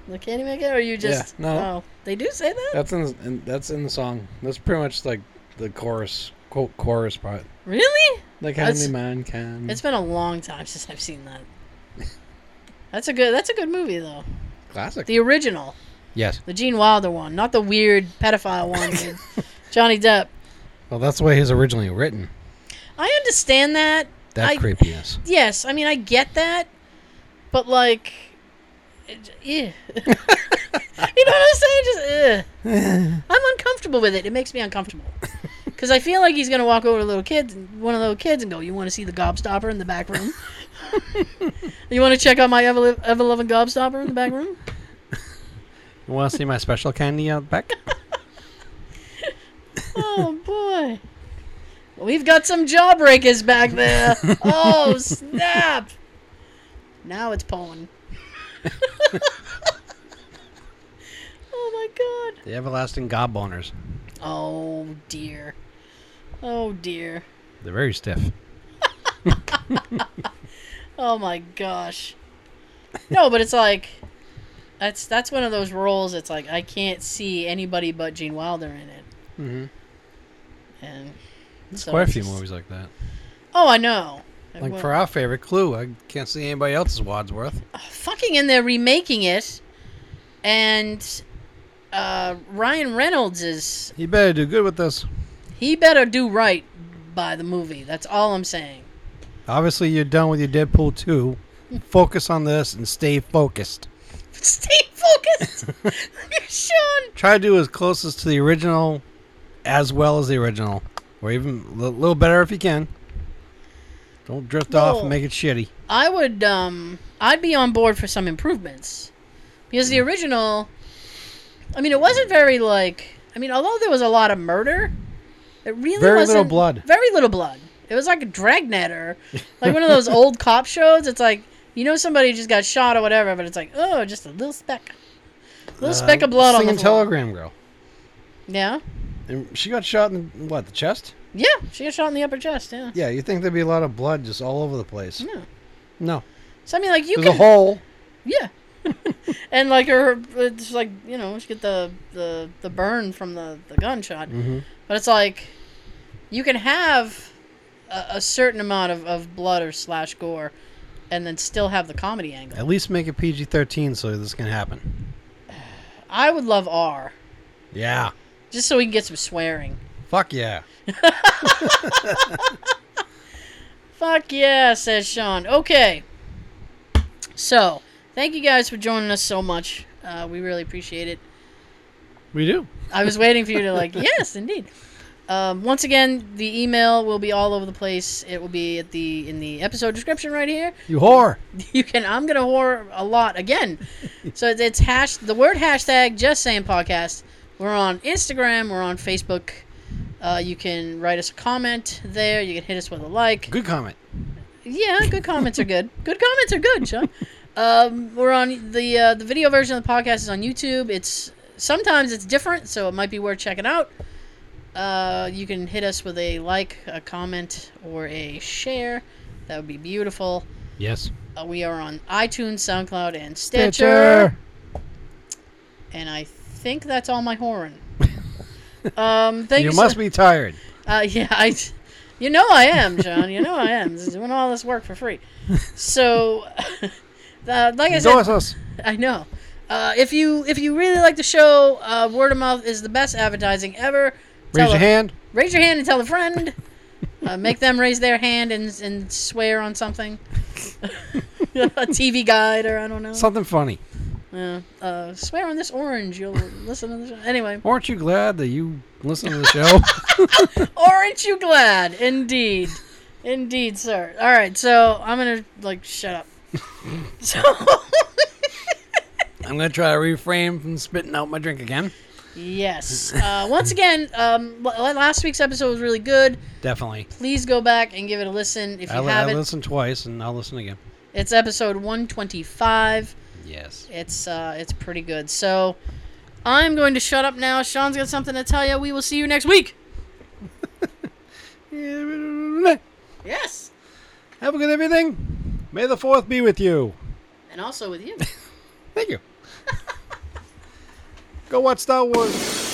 The Candyman Kid? Or you just. no. Oh, they do say that? That's in, in that's in the song. That's pretty much like the chorus quote chorus part. Really? The Candyman can. It's been a long time since I've seen that. That's a good. That's a good movie though. classic. The original, yes. the Gene Wilder one, not the weird pedophile one Johnny Depp. Well, that's the way he's originally written. I understand that. That I- creepiness. Yes, I mean I get that, but like, yeah. you know what I'm saying? Just, ugh. I'm uncomfortable with it. It makes me uncomfortable because I feel like he's gonna walk over to little kids, one of the little kids, and go, "You want to see the gobstopper in the back room? you want to check out my ever ever loving gobstopper in the back room?" You want to see my special candy out back? Oh boy. We've got some jawbreakers back there. Oh snap! Now it's pulling. oh my god. the everlasting gob boners. Oh dear. Oh dear. They're very stiff. Oh my gosh. No, but it's like that's that's one of those roles. It's like I can't see anybody but Gene Wilder in it, Mm-hmm. And There's so quite a few just- movies like that. Oh, I know. Like Well, for our favorite Clue, I can't see anybody else's Wadsworth. fucking and they're remaking it, and uh, Ryan Reynolds is. He better do good with this. he better do right by the movie. That's all I'm saying. Obviously, you're done with your Deadpool 2. Focus on this and stay focused. Stay focused, Sean. Try to do as closest to the original as well as the original. Or even a little better if you can. Don't drift off and make it shitty. I would um I'd be on board for some improvements. Because the original I mean it wasn't very like I mean although there was a lot of murder, it really Very wasn't little blood. Very little blood. It was like a dragnet or like one of those old cop shows. It's like you know somebody just got shot or whatever, but it's like, oh, just a little speck. A little speck of blood on the floor. Telegram Girl. Yeah. And she got shot in, what, the chest? Yeah, she got shot in the upper chest, yeah. Yeah, you think there'd be a lot of blood just all over the place. No. No. So I mean like you There's can a hole. Yeah. and like her, it's like you know, she get the the the burn from the the gunshot, Mm-hmm. but it's like you can have a, a certain amount of, of blood or slash gore, and then still have the comedy angle. At least make it PG 13 so this can happen. I would love R, Yeah. Just so we can get some swearing. Fuck yeah. Fuck yeah, says Sean. Okay. So, thank you guys for joining us so much. Uh, we really appreciate it. We do. I was waiting for you to like, yes, indeed. Um, once again, the email will be all over the place. It will be at the in the episode description right here. You whore. You can. I'm gonna whore a lot again. so it's, hash the word hashtag just saying podcast. We're on Instagram. We're on Facebook. Uh, you can write us a comment there. You can hit us with a like. Good comment. Yeah, good comments are good. Good comments are good, Sean. Um, we're on the uh, the video version of the podcast is on YouTube. It's sometimes it's different, so it might be worth checking out. Uh, you can hit us with a like, a comment, or a share. That would be beautiful. Yes. Uh, we are on iTunes, SoundCloud, and Stitcher. And I think that's all my horn. um, thank you. You so- must be tired. uh, yeah, I, you know I am, John. You know I am. Doing all this work for free. So, uh, like I said. I know. Uh, if you if you really like the show, uh, word of mouth is the best advertising ever. Raise Tell your a- hand. Raise your hand and tell a friend. Uh, make them raise their hand and and swear on something. a TV guide or I don't know. Something funny. Yeah. Uh, swear on this orange. You'll listen to the show. Anyway, Aren't you glad that you listen to the show? aren't you glad? Indeed, indeed, sir. All right, so I'm gonna like shut up. so I'm gonna try to refrain from spitting out my drink again. yes. Uh, once again, um, last week's episode was really good. Definitely. Please go back and give it a listen if you I, haven't. listened twice, and I'll listen again. It's episode 125. Yes. It's uh, it's pretty good. So I'm going to shut up now. Sean's got something to tell you. We will see you next week. Yes. Have a good everything. May the fourth be with you. and also with you. Thank you. Go watch Star Wars.